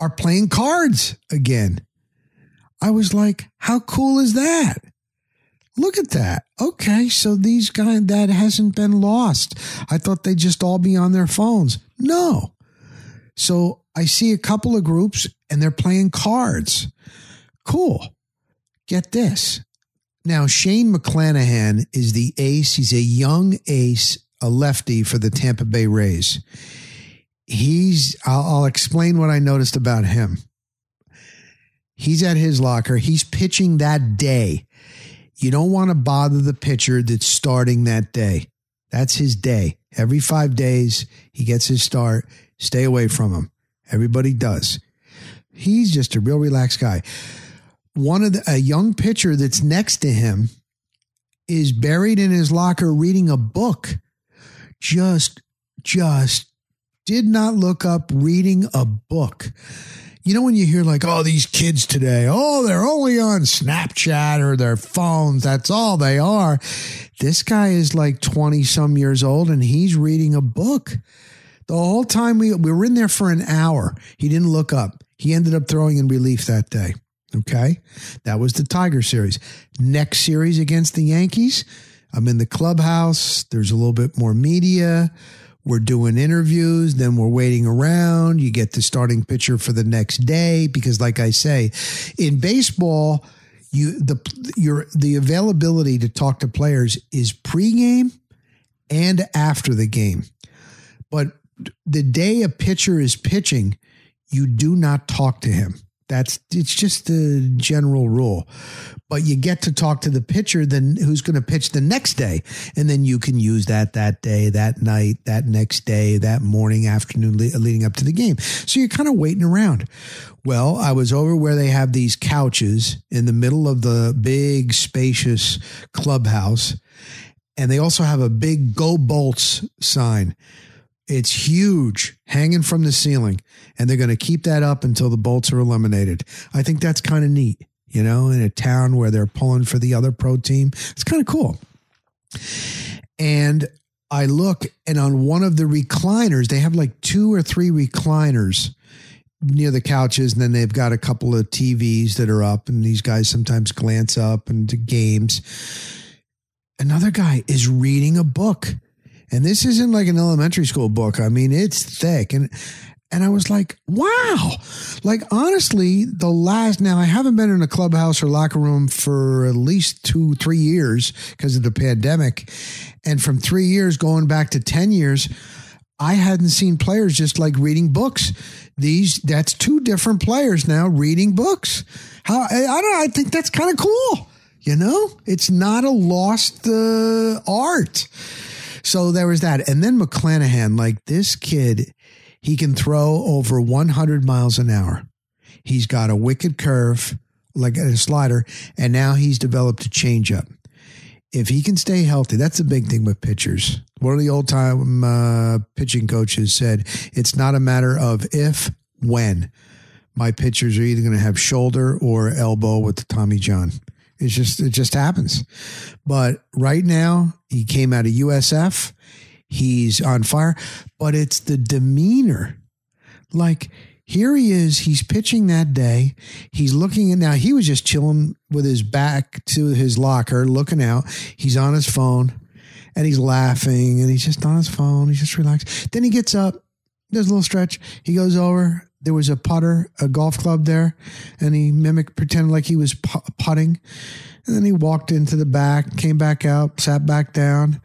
are playing cards again. I was like, how cool is that? Look at that. Okay, so these guys that hasn't been lost. I thought they'd just all be on their phones. No. So I see a couple of groups and they're playing cards. Cool. Get this. Now, Shane McClanahan is the ace. He's a young ace, a lefty for the Tampa Bay Rays. He's, I'll, I'll explain what I noticed about him. He's at his locker. He's pitching that day. You don't want to bother the pitcher that's starting that day. That's his day. Every five days, he gets his start. Stay away from him. Everybody does. He's just a real relaxed guy. One of the, a young pitcher that's next to him is buried in his locker reading a book. Just, just did not look up reading a book you know when you hear like oh these kids today oh they're only on snapchat or their phones that's all they are. This guy is like 20 some years old and he's reading a book. The whole time we, we were in there for an hour. He didn't look up. He ended up throwing in relief that day okay? That was the tiger series. Next series against the yankees i'm in the clubhouse. There's a little bit more media we're doing interviews, then we're waiting around. You get the starting pitcher for the next day because, like I say, in baseball, you the your the availability to talk to players is pregame and after the game. But the day a pitcher is pitching, you do not talk to him. That's it's just the general rule. But you get to talk to the pitcher then who's going to pitch the next day and then you can use that that day, that night, that next day, that morning, afternoon le- leading up to the game. So you're kind of waiting around. Well, I was over where they have these couches in the middle of the big spacious clubhouse and they also have a big go bolts sign it's huge, hanging from the ceiling, and they're going to keep that up until the bolts are eliminated. I think that's kind of neat, you know, in a town where they're pulling for the other pro team. It's kind of cool. And I look, and on one of the recliners, they have like two or three recliners near the couches, and then they've got a couple of TVs that are up, and these guys sometimes glance up into games. Another guy is reading a book and this isn't like an elementary school book. I mean, it's thick. And and I was like, wow. Like, honestly, the last, now I haven't been in a clubhouse or locker room for at least two, three years because of the pandemic. And from three years going back to 10 years, I hadn't seen players just like reading books. These, that's two different players now reading books. How, I, I don't. I think that's kind of cool. You know, it's not a lost uh, art. So there was that. And then McClanahan, like this kid, he can throw over 100 miles an hour. He's got a wicked curve, like a slider, and now he's developed a changeup. If he can stay healthy, that's the big thing with pitchers. One of the old time uh, pitching coaches said, it's not a matter of if, when. My pitchers are either going to have shoulder or elbow with the Tommy John. It's just it just happens. But right now, he came out of USF. He's on fire, but it's the demeanor. Like here he is, he's pitching that day. He's looking at now, he was just chilling with his back to his locker, looking out. He's on his phone and he's laughing and he's just on his phone. He's just relaxed. Then he gets up, does a little stretch. He goes over, there was a putter, a golf club there, and he mimicked, pretended like he was putting. And then he walked into the back, came back out, sat back down,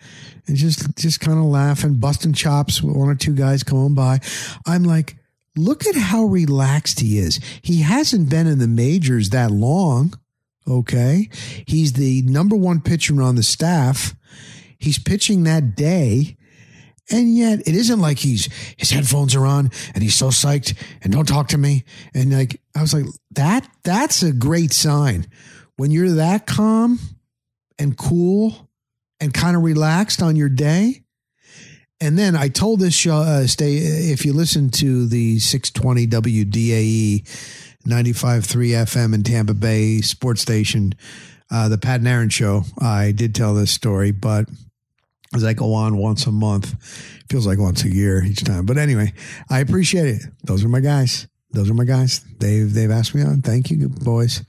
and just just kind of laughing, busting chops with one or two guys coming by. I'm like, look at how relaxed he is. He hasn't been in the majors that long. Okay. He's the number one pitcher on the staff. He's pitching that day. And yet it isn't like he's his headphones are on and he's so psyched and don't talk to me. And like I was like, that that's a great sign. When you're that calm and cool and kind of relaxed on your day. And then I told this show, uh, stay, if you listen to the 620 WDAE 95.3 FM in Tampa Bay sports station, uh, the Pat and Aaron show, I did tell this story, but as I go on once a month. Feels like once a year each time. But anyway, I appreciate it. Those are my guys. Those are my guys. They've they've asked me on. Thank you, boys,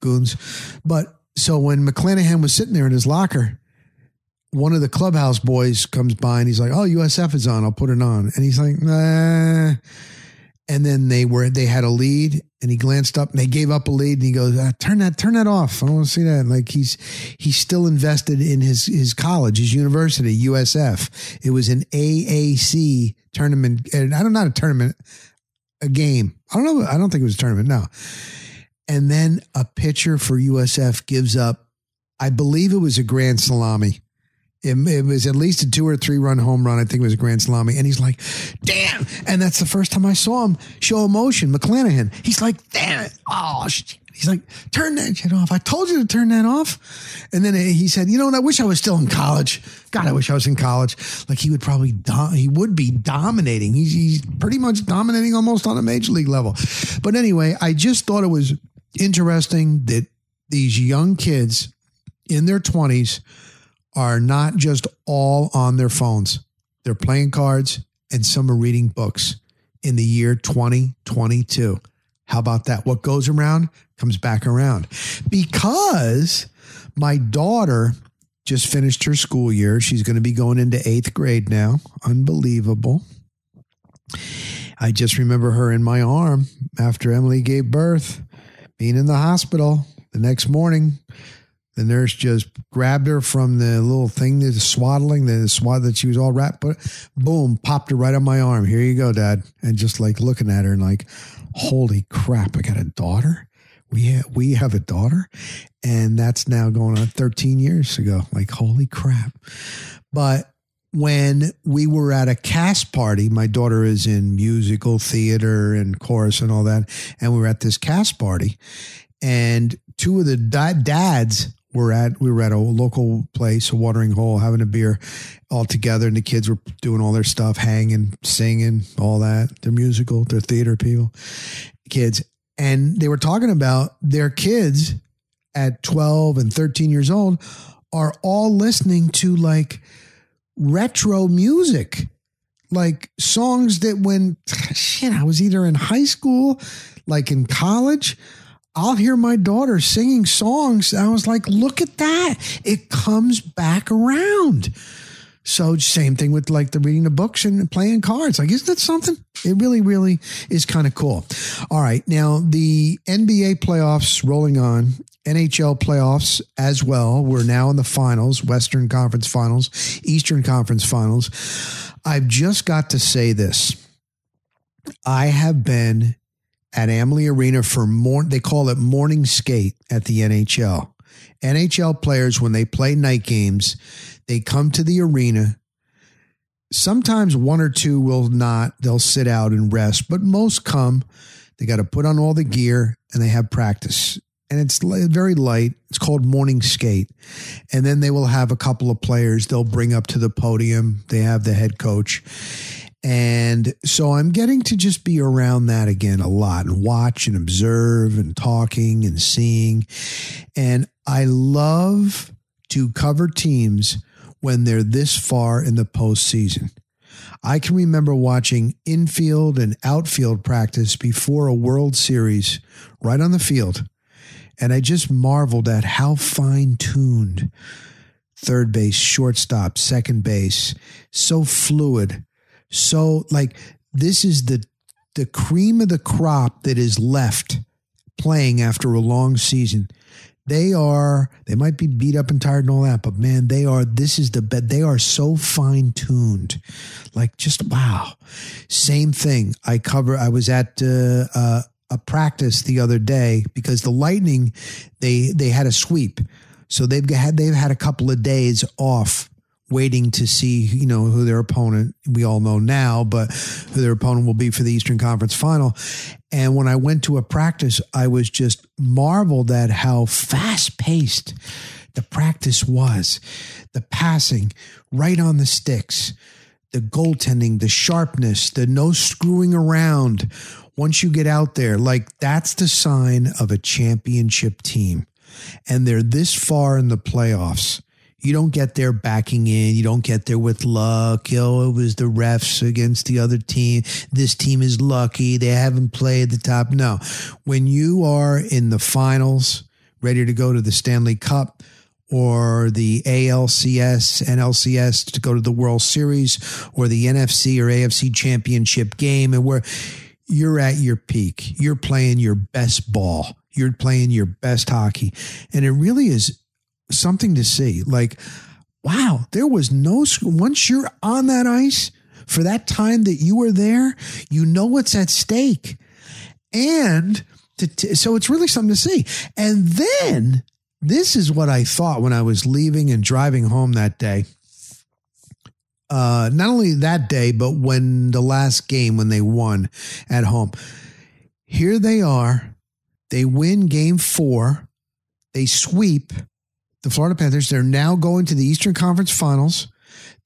goons. But so when McClanahan was sitting there in his locker, one of the clubhouse boys comes by and he's like, "Oh, USF is on. I'll put it on." And he's like, "Nah." And then they were they had a lead, and he glanced up and they gave up a lead and he goes ah, turn that turn that off. I don't want to see that. Like he's he's still invested in his his college his university usf it was an aac tournament and i don't know a tournament a game. I don't know i don't think it was a tournament no. And then a pitcher for usf gives up i believe it was a grand salami it, it, was at least a two or three run home run. I think it was a grand salami. And he's like, damn. And that's the first time I saw him show emotion. McClanahan. He's like, damn it. Oh, shit. He's like, turn that shit off. I told you to turn that off. And then he said, you know what? I wish I was still in college. God, I wish I was in college. Like he would probably, do- he would be dominating. He's, he's pretty much dominating almost on a major league level. But anyway, I just thought it was interesting that these young kids in their 20s are not just all on their phones. They're playing cards and some are reading books in the year 2022. How about that? What goes around comes back around. Because my daughter just finished her school year. She's going to be going into eighth grade now. Unbelievable. I just remember her in my arm after Emily gave birth, being in the hospital the next morning The nurse just grabbed her from the little thing, the swaddling, the swat that she was all wrapped, but boom, popped her right on my arm. Here you go, Dad. And just like looking at her and like, holy crap, I got a daughter. We have, we have a daughter, and that's now going on 13 years ago. Like, holy crap. But when we were at a cast party, my daughter is in musical theater and chorus and all that. And we were at this cast party, and two of the dads were at we were at a local place, a watering hole, having a beer all together, and the kids were doing all their stuff, hanging, singing, all that. They're musical, they're theater people, kids, and they were talking about their kids at twelve and thirteen years old are all listening to like retro music, like songs that when shit, I was either in high school, like in college. I'll hear my daughter singing songs. I was like, look at that. It comes back around. So same thing with like the reading the books and playing cards. Like, isn't that something? It really, really is kind of cool. All right. Now the NBA playoffs rolling on. NHL playoffs as well. We're now in the finals, Western Conference finals, Eastern Conference finals. I've just got to say this. I have been at Amalie Arena for more, they call it morning skate at the NHL. NHL players, when they play night games, they come to the arena. Sometimes one or two will not, they'll sit out and rest, but most come. They got to put on all the gear and they have practice and it's very light. It's called morning skate. And then they will have a couple of players they'll bring up to the podium. They have the head coach. And so I'm getting to just be around that again a lot and watch and observe and talking and seeing. And I love to cover teams when they're this far in the postseason. I can remember watching infield and outfield practice before a World Series right on the field and I just marveled at how fine tuned third base, shortstop, second base, so fluid. So like this is the the cream of the crop that is left playing after a long season. They are they might be beat up and tired and all that, but man, they are this is the bed. They are so fine tuned. Like just wow. Same thing. I cover I was at uh, uh a practice the other day because the Lightning they they had a sweep, so they've had they've had a couple of days off waiting to see you know who their opponent we all know now but who their opponent will be for the eastern conference final and when i went to a practice i was just marveled at how fast paced the practice was the passing right on the sticks the goaltending the sharpness the no screwing around once you get out there, like that's the sign of a championship team. And they're this far in the playoffs. You don't get there backing in. You don't get there with luck. Oh, it was the refs against the other team. This team is lucky. They haven't played the top. No. When you are in the finals, ready to go to the Stanley Cup or the ALCS, NLCS to go to the World Series or the NFC or AFC championship game and where you're at your peak. You're playing your best ball. You're playing your best hockey. And it really is something to see. Like, wow, there was no, once you're on that ice for that time that you were there, you know what's at stake. And to, so it's really something to see. And then this is what I thought when I was leaving and driving home that day uh, not only that day, but when the last game when they won at home. Here they are. They win game four. They sweep the Florida Panthers. They're now going to the Eastern Conference Finals.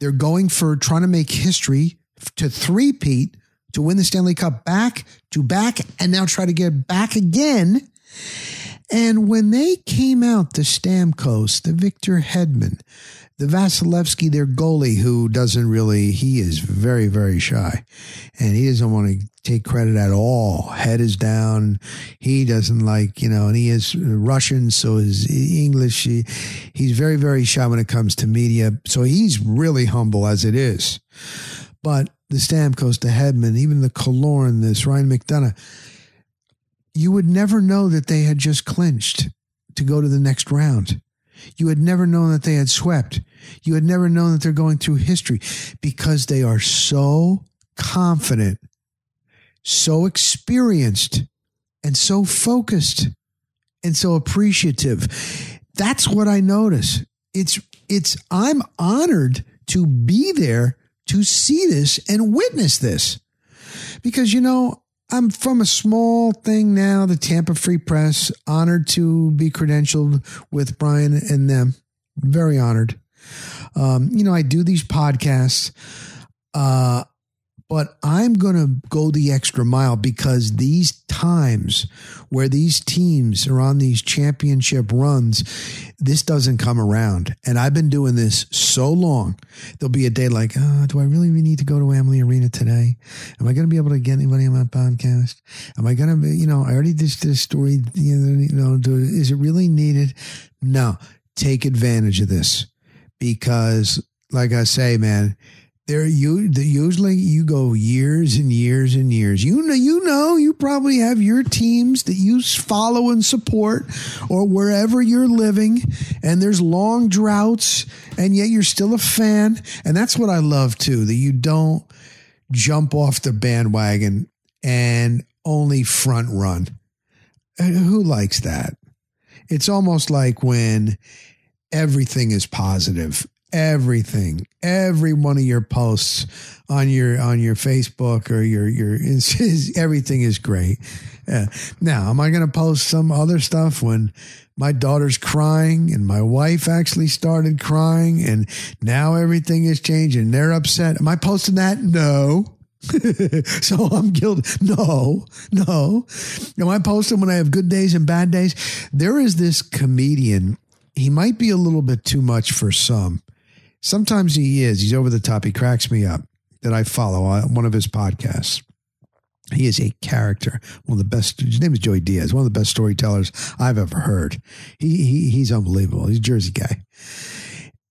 They're going for trying to make history to three-peat to win the Stanley Cup back to back and now try to get back again. And when they came out, the Stamkos, the Victor Hedman, the Vasilevskiy, their goalie, who doesn't really, he is very, very shy and he doesn't want to take credit at all. Head is down. He doesn't like, you know, and he is Russian. So his English, he, he's very, very shy when it comes to media. So he's really humble as it is. But the Stamkos, the Hedman, even the Killorn, this Ryan McDonagh, you would never know that they had just clinched to go to the next round You had never known that they had swept. You had never known that they're going through history because they are so confident, so experienced, and so focused and so appreciative. That's what I notice. It's it's I'm honored to be there to see this and witness this. Because you know, I'm from a small thing now, the Tampa Free Press, honored to be credentialed with Brian and them. Very honored. Um, you know, I do these podcasts. Uh, but I'm going to go the extra mile because these times where these teams are on these championship runs, this doesn't come around. And I've been doing this so long. There'll be a day like, oh, do I really need to go to Amalie Arena today? Am I going to be able to get anybody on my podcast? Am I going to be, you know, I already did this story, you know, is it really needed? No, take advantage of this because, like I say, man, there you usually you go years and years and years. You know you know you probably have your teams that you follow and support or wherever you're living and there's long droughts and yet you're still a fan. And that's what i love too that you don't jump off the bandwagon and only front run. Uh, who likes that? It's almost like when everything is positive everything, every one of your posts on your on your Facebook or your your everything is great. Uh, now, am I going to post some other stuff when my daughter's crying and my wife actually started crying and now everything is changing? They're upset. Am I posting that? No. so I'm guilty. No, no. Am I posting when I have good days and bad days? There is this comedian. He might be a little bit too much for some Sometimes he is. He's over the top. He cracks me up that I follow on one of his podcasts. He is a character, one of the best. His name is Joey Diaz, one of the best storytellers I've ever heard. He, he he's unbelievable. He's a Jersey guy,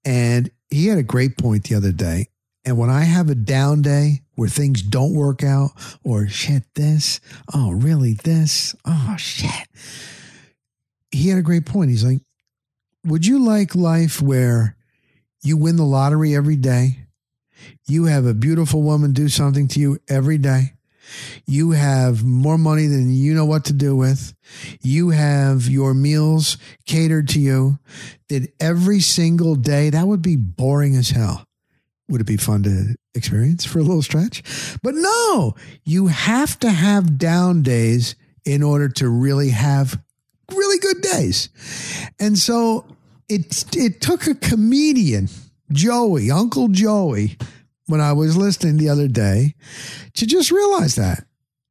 and he had a great point the other day. And when I have a down day where things don't work out, or shit, this, oh really, this, oh shit, he had a great point. He's like, "Would you like life where?" You win the lottery every day. You have a beautiful woman do something to you every day. You have more money than you know what to do with. You have your meals catered to you. That every single day, that would be boring as hell. Would it be fun to experience for a little stretch? But no, you have to have down days in order to really have really good days. And so it it took a comedian, Joey, Uncle Joey, when I was listening the other day, to just realize that.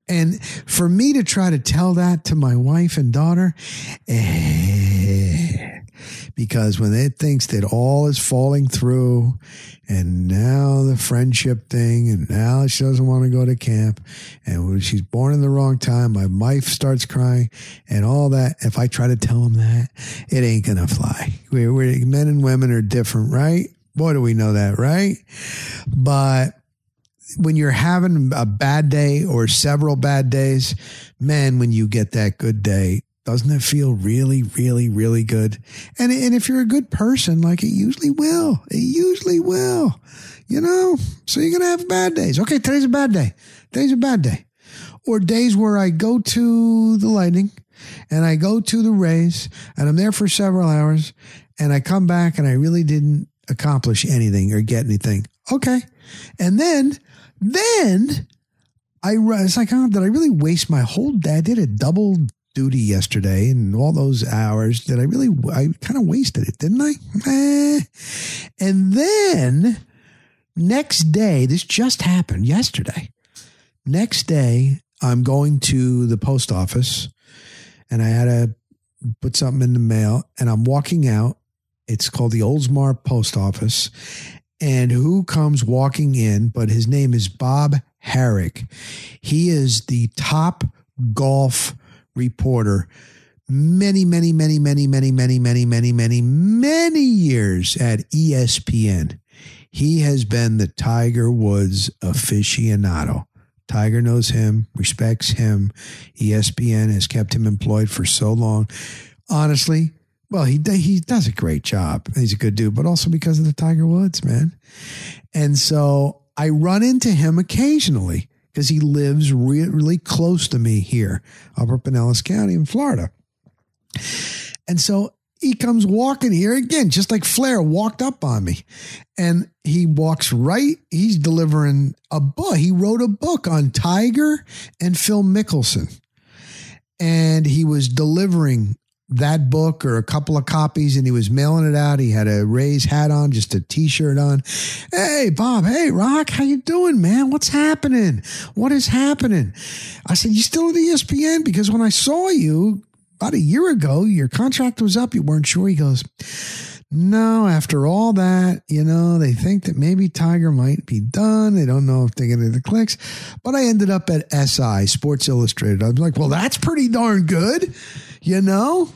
And for me to try to tell that to my wife and daughter, eh, because when it thinks that all is falling through and now the friendship thing and now she doesn't want to go to camp and when she's born in the wrong time my wife starts crying and all that if i try to tell them that it ain't gonna fly. We're, we're men and women are different right? Boy do we know that right? But when you're having a bad day or several bad days man when you get that good day doesn't it feel really, really, really good? And, and if you're a good person, like it usually will, it usually will, you know? So you're going to have bad days. Okay, today's a bad day. Today's a bad day. Or days where I go to the Lightning and I go to the Rays and I'm there for several hours and I come back and I really didn't accomplish anything or get anything. Okay. And then, then I, it's like, oh, did I really waste my whole day? I did a double duty yesterday and all those hours that I really, I kind of wasted it, didn't I? Eh. And then next day, this just happened yesterday. Next day, I'm going to the post office and I had to put something in the mail and I'm walking out. It's called the Oldsmar Post Office. And who comes walking in? But his name is Bob Harig. He is the top golf reporter many, many, many, many, many, many, many, many, many, many years at ESPN. He has been the Tiger Woods aficionado. Tiger knows him, respects him. ESPN has kept him employed for so long. Honestly, well, he he does a great job. He's a good dude, but also because of the Tiger Woods, man. And so I run into him occasionally because he lives re- really close to me here, Upper Pinellas County in Florida. And so he comes walking here again, just like Flair walked up on me. And he walks right, he's delivering a book. He wrote a book on Tiger and Phil Mickelson. And he was delivering that book or a couple of copies and he was mailing it out. He had a Rays hat on, just a t-shirt on. Hey, Bob. Hey, Rock. How you doing, man? What's happening? What is happening? I said, you still at ESPN? Because when I saw you about a year ago, your contract was up. You weren't sure. He goes, no, after all that, you know, they think that maybe Tiger might be done. They don't know if they're going to the clicks. But I ended up at SI, Sports Illustrated. I was like, well, that's pretty darn good you know?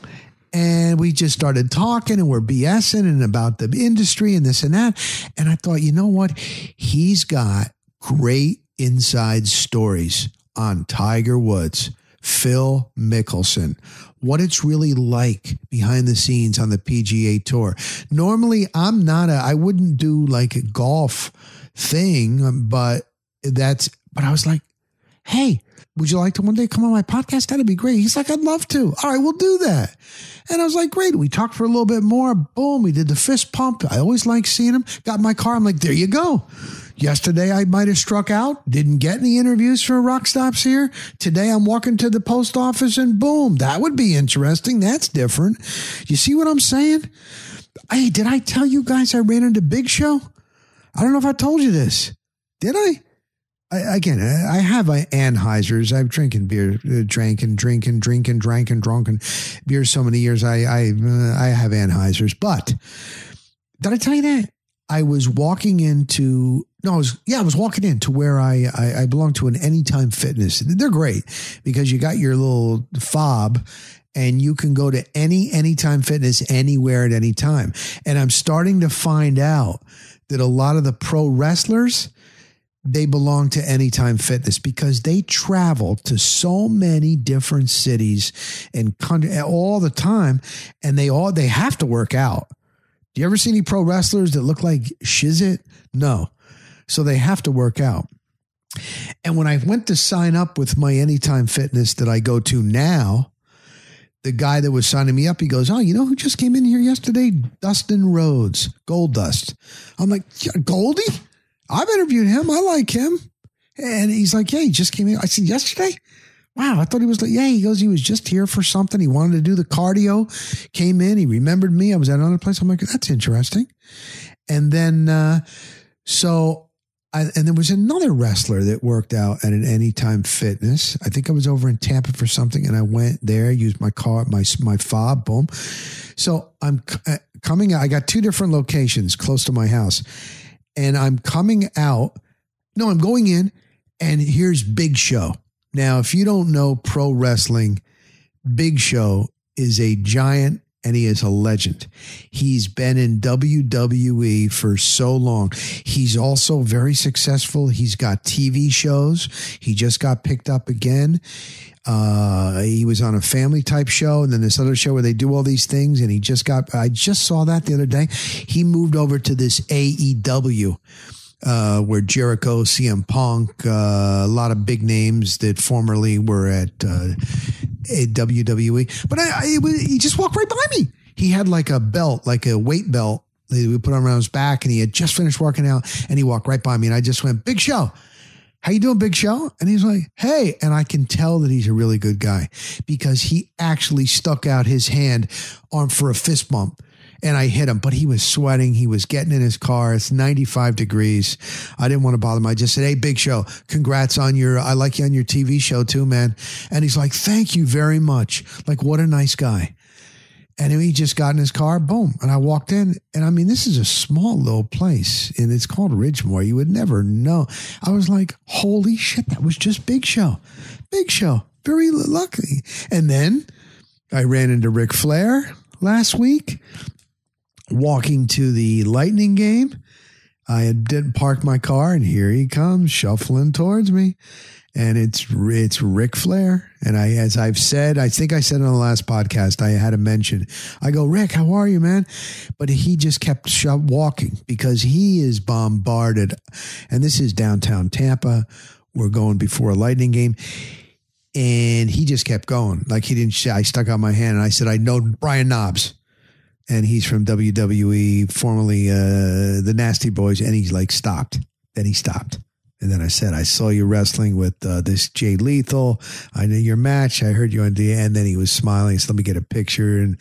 And we just started talking and we're BSing and about the industry and this and that. And I thought, you know what? He's got great inside stories on Tiger Woods, Phil Mickelson, what it's really like behind the scenes on the PGA Tour. Normally, I'm not a, I wouldn't do like a golf thing, but that's, but I was like, hey, would you like to one day come on my podcast? That'd be great. He's like, I'd love to. All right, we'll do that. And I was like, great. We talked for a little bit more. Boom. We did the fist pump. I always like seeing him. Got my car. I'm like, there you go. Yesterday I might have struck out. Didn't get any interviews for Rock Stops here. Today I'm walking to the post office and boom, that would be interesting. That's different. You see what I'm saying? Hey, did I tell you guys I ran into Big Show? I don't know if I told you this. Did I? I, again, I have Anheuser's. I've drinking beer, uh, drinking, drinking, drinking, drinking, drunken beer so many years. I I uh, I have Anheuser's. But did I tell you that I was walking into? No, I was yeah, I was walking into where I I, I belong to an Anytime Fitness. They're great because you got your little fob and you can go to any anytime fitness anywhere at any time. And I'm starting to find out that a lot of the pro wrestlers they belong to Anytime Fitness because they travel to so many different cities and country all the time, and they all they have to work out. Do you ever see any pro wrestlers that look like Shizit? No, so they have to work out. And when I went to sign up with my Anytime Fitness that I go to now, the guy that was signing me up, he goes, "Oh, you know who just came in here yesterday? Dustin Rhodes, Gold Dust." I'm like, "Goldie." I've interviewed him. I like him. And he's like, yeah, he just came in. I said, yesterday? Wow, I thought he was like, yeah, he goes, he was just here for something. He wanted to do the cardio, came in, he remembered me. I was at another place. I'm like, that's interesting. And then, uh, so, I, and there was another wrestler that worked out at an Anytime Fitness. I think I was over in Tampa for something, and I went there, used my car, my my fob, boom. So I'm uh, coming. I got two different locations close to my house, and I'm coming out. No, I'm going in, and here's Big Show. Now, if you don't know pro wrestling, Big Show is a giant and he is a legend. He's been in WWE for so long. He's also very successful. He's got TV shows. He just got picked up again. Uh, he was on a family type show and then this other show where they do all these things. And he just got, I just saw that the other day. He moved over to this AEW. Uh, where Jericho, CM Punk, uh, a lot of big names that formerly were at uh, at WWE. But I, I, he just walked right by me. He had like a belt, like a weight belt that we put on around his back, and he had just finished working out, and he walked right by me, and I just went, "Big Show." how you doing, Big Show? And he's like, hey. And I can tell that he's a really good guy because he actually stuck out his hand on for a fist bump. And I hit him, but he was sweating. He was getting in his car. It's 95 degrees. I didn't want to bother him. I just said, Hey, Big Show, congrats on your, I like you on your TV show too, man. And he's like, Thank you very much. Like, what a nice guy. And he just got in his car, boom. And I walked in. And I mean, this is a small little place and it's called Ridgemoor. You would never know. I was like, holy shit, that was just Big Show. Big Show. Very lucky. And then I ran into Ric Flair last week walking to the Lightning game. I didn't park my car, and here he comes shuffling towards me, and it's it's Ric Flair. And I, as I've said, I think I said on the last podcast, I had to mention. I go, Rick, how are you, man? But he just kept sh- walking because he is bombarded, and this is downtown Tampa. We're going before a Lightning game. And he just kept going. Like he didn't, I stuck out my hand and I said, I know Brian Knobbs and he's from WWE, formerly uh, the Nasty Boys, and he's like stopped. Then he stopped. And then I said, I saw you wrestling with uh, this Jay Lethal. I knew your match. I heard you on the And then he was smiling. He said, let me get a picture and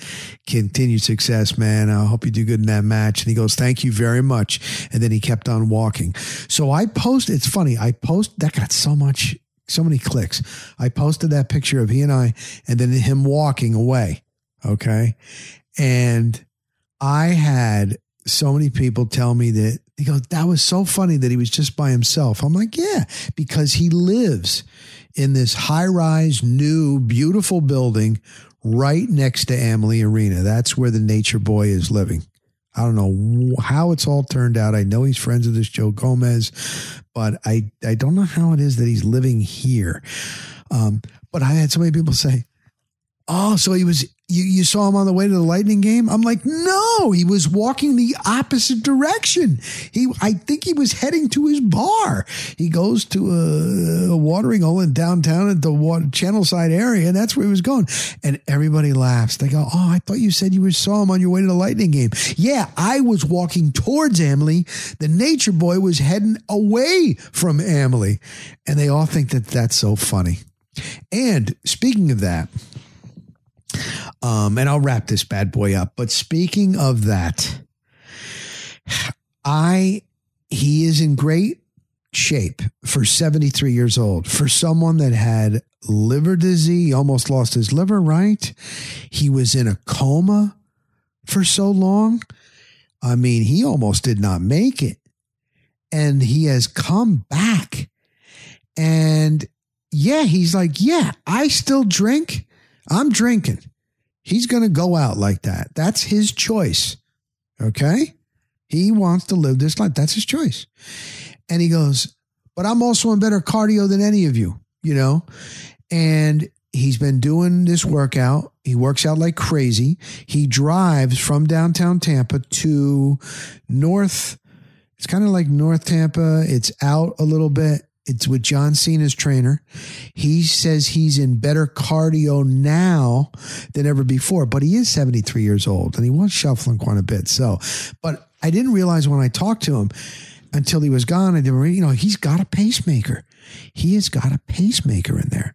continued success, man. I hope you do good in that match. And he goes, thank you very much. And then he kept on walking. So I post, it's funny. I post, that got so much, so many clicks. I posted that picture of he and I and then him walking away. Okay. And I had so many people tell me that he goes, that was so funny that he was just by himself. I'm like, yeah, because he lives in this high rise, new, beautiful building right next to Amalie Arena. That's where the nature boy is living. I don't know how it's all turned out. I know he's friends with this Joe Gomez, but I, I don't know how it is that he's living here. Um, but I had so many people say, Oh, so he was you, you saw him on the way to the Lightning game? I'm like, no, he was walking the opposite direction. He, I think he was heading to his bar. He goes to a, a watering hole in downtown at the water, Channel Side area, and that's where he was going. And everybody laughs. They go, oh, I thought you said you saw him on your way to the Lightning game. Yeah, I was walking towards Amalie. The Nature Boy was heading away from Amalie. and they all think that that's so funny. And speaking of that. Um, and I'll wrap this bad boy up. But speaking of that, I he is in great shape for 73 years old. For someone that had liver disease, almost lost his liver, right? He was in a coma for so long. I mean, he almost did not make it. And he has come back. And yeah, he's like, yeah, I still drink. I'm drinking. He's going to go out like that. That's his choice. Okay. He wants to live this life. That's his choice. And he goes, but I'm also in better cardio than any of you, you know? And he's been doing this workout. He works out like crazy. He drives from downtown Tampa to North. It's kind of like North Tampa. It's out a little bit. It's with John Cena's trainer. He says he's in better cardio now than ever before, but he is 73 years old and he was shuffling quite a bit. So, but I didn't realize when I talked to him until he was gone. I didn't, you know, he's got a pacemaker. He has got a pacemaker in there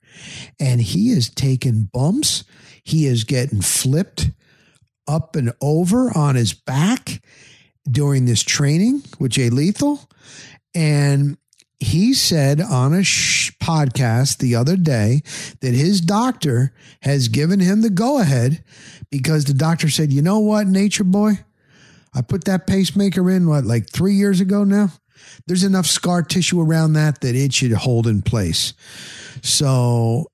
and he is taking bumps. He is getting flipped up and over on his back during this training with Jay Lethal. And he said on a sh- podcast the other day that his doctor has given him the go ahead because the doctor said, you know what, nature boy? I put that pacemaker in, what, like three years ago now? There's enough scar tissue around that that it should hold in place. So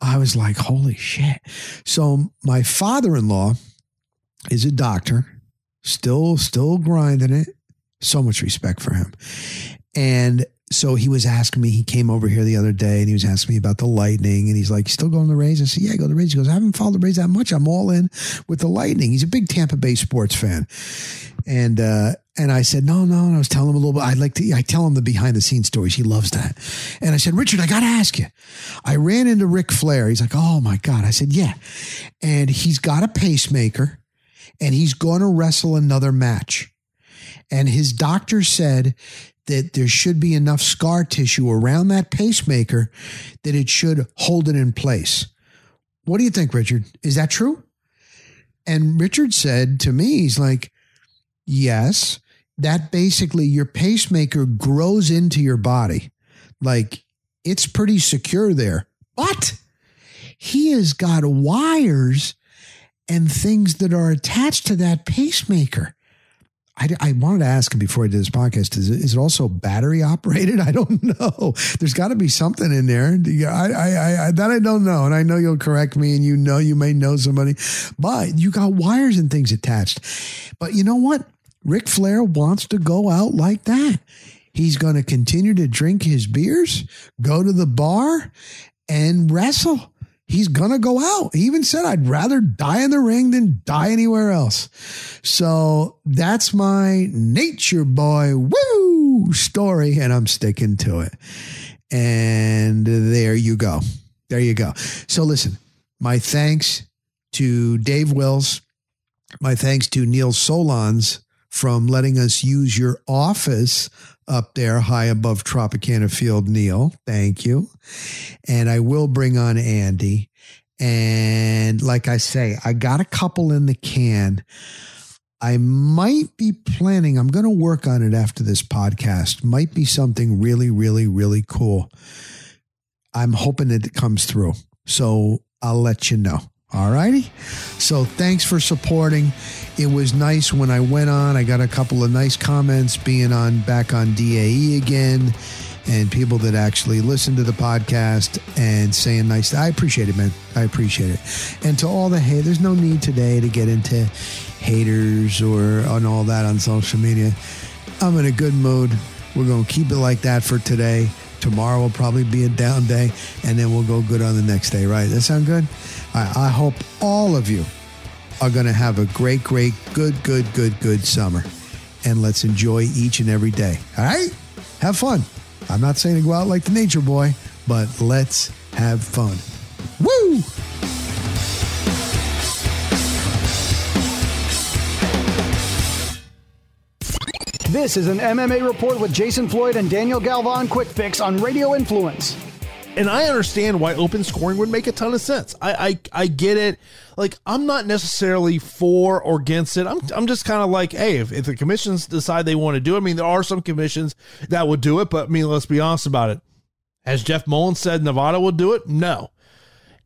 I was like, holy shit. So my father in law is a doctor, still, still grinding it. So much respect for him. And so he was asking me, he came over here the other day and he was asking me about the lightning. And he's like, still going to the Rays? I said, yeah, I go to the Rays. He goes, I haven't followed the Rays that much. I'm all in with the lightning. He's a big Tampa Bay sports fan. And, uh, and I said, no, no. And I was telling him a little bit. I like to, I tell him the behind the scenes stories. He loves that. And I said, Richard, I got to ask you. I ran into Ric Flair. He's like, oh my God. I said, yeah. And he's got a pacemaker and he's going to wrestle another match. And his doctor said that there should be enough scar tissue around that pacemaker that it should hold it in place. What do you think, Richard? Is that true? And Richard said to me, he's like, yes, that basically your pacemaker grows into your body. Like it's pretty secure there. But he has got wires and things that are attached to that pacemaker. I, I, wanted to ask before I did this podcast: is it, is it also battery operated? I don't know. There's got to be something in there. I, I, that I don't know, and I know you'll correct me, and you know you may know somebody, but you got wires and things attached. But you know what? Ric Flair wants to go out like that. He's going to continue to drink his beers, go to the bar, and wrestle. He's to go out. He even said, I'd rather die in the ring than die anywhere else. So that's my nature boy woo story, and I'm sticking to it. And there you go. There you go. So listen, my thanks to Dave Wills. My thanks to Neil Solondz from letting us use your office up there high above Tropicana Field, Neil. Thank you. And I will bring on Andy. And like I say, I got a couple in the can. I might be planning, I'm going to work on it after this podcast. Might be something really, really, really cool. I'm hoping it comes through. So I'll let you know. All righty. So thanks for supporting. It was nice when I went on. I got a couple of nice comments being on back on DAE again and people that actually listen to the podcast and saying nice. I appreciate it, man. I appreciate it. And to all the hey, there's no need today to get into haters or on all that on social media. I'm in a good mood. We're going to keep it like that for today. Tomorrow will probably be a down day, and then we'll go good on the next day, right? That sound good? I, I hope all of you are going to have a great, great, good, good, good, good summer. And let's enjoy each and every day. All right? Have fun. I'm not saying to go out like the nature boy, but let's have fun. Woo! This is an MMA report with Jason Floyd and Daniel Galvan Quick Fix on Radio Influence. And I understand why open scoring would make a ton of sense. I I, I get it. Like I'm not necessarily for or against it. I'm I'm just kind of like, hey, if, if the commissions decide they want to do it, I mean, there are some commissions that would do it, but I mean, let's be honest about it. Has Jeff Mullen said Nevada will do it? No.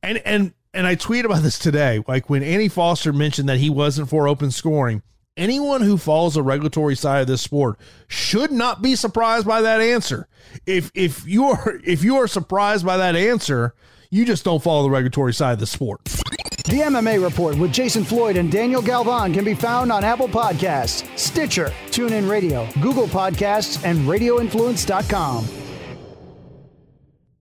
And and and I tweeted about this today. Like when Andy Foster mentioned that he wasn't for open scoring anyone who follows the regulatory side of this sport should not be surprised by that answer. If if you are if you are surprised by that answer, you just don't follow the regulatory side of the sport. The MMA Report with Jason Floyd and Daniel Galvan can be found on Apple Podcasts, Stitcher, TuneIn Radio, Google Podcasts, and RadioInfluence.com.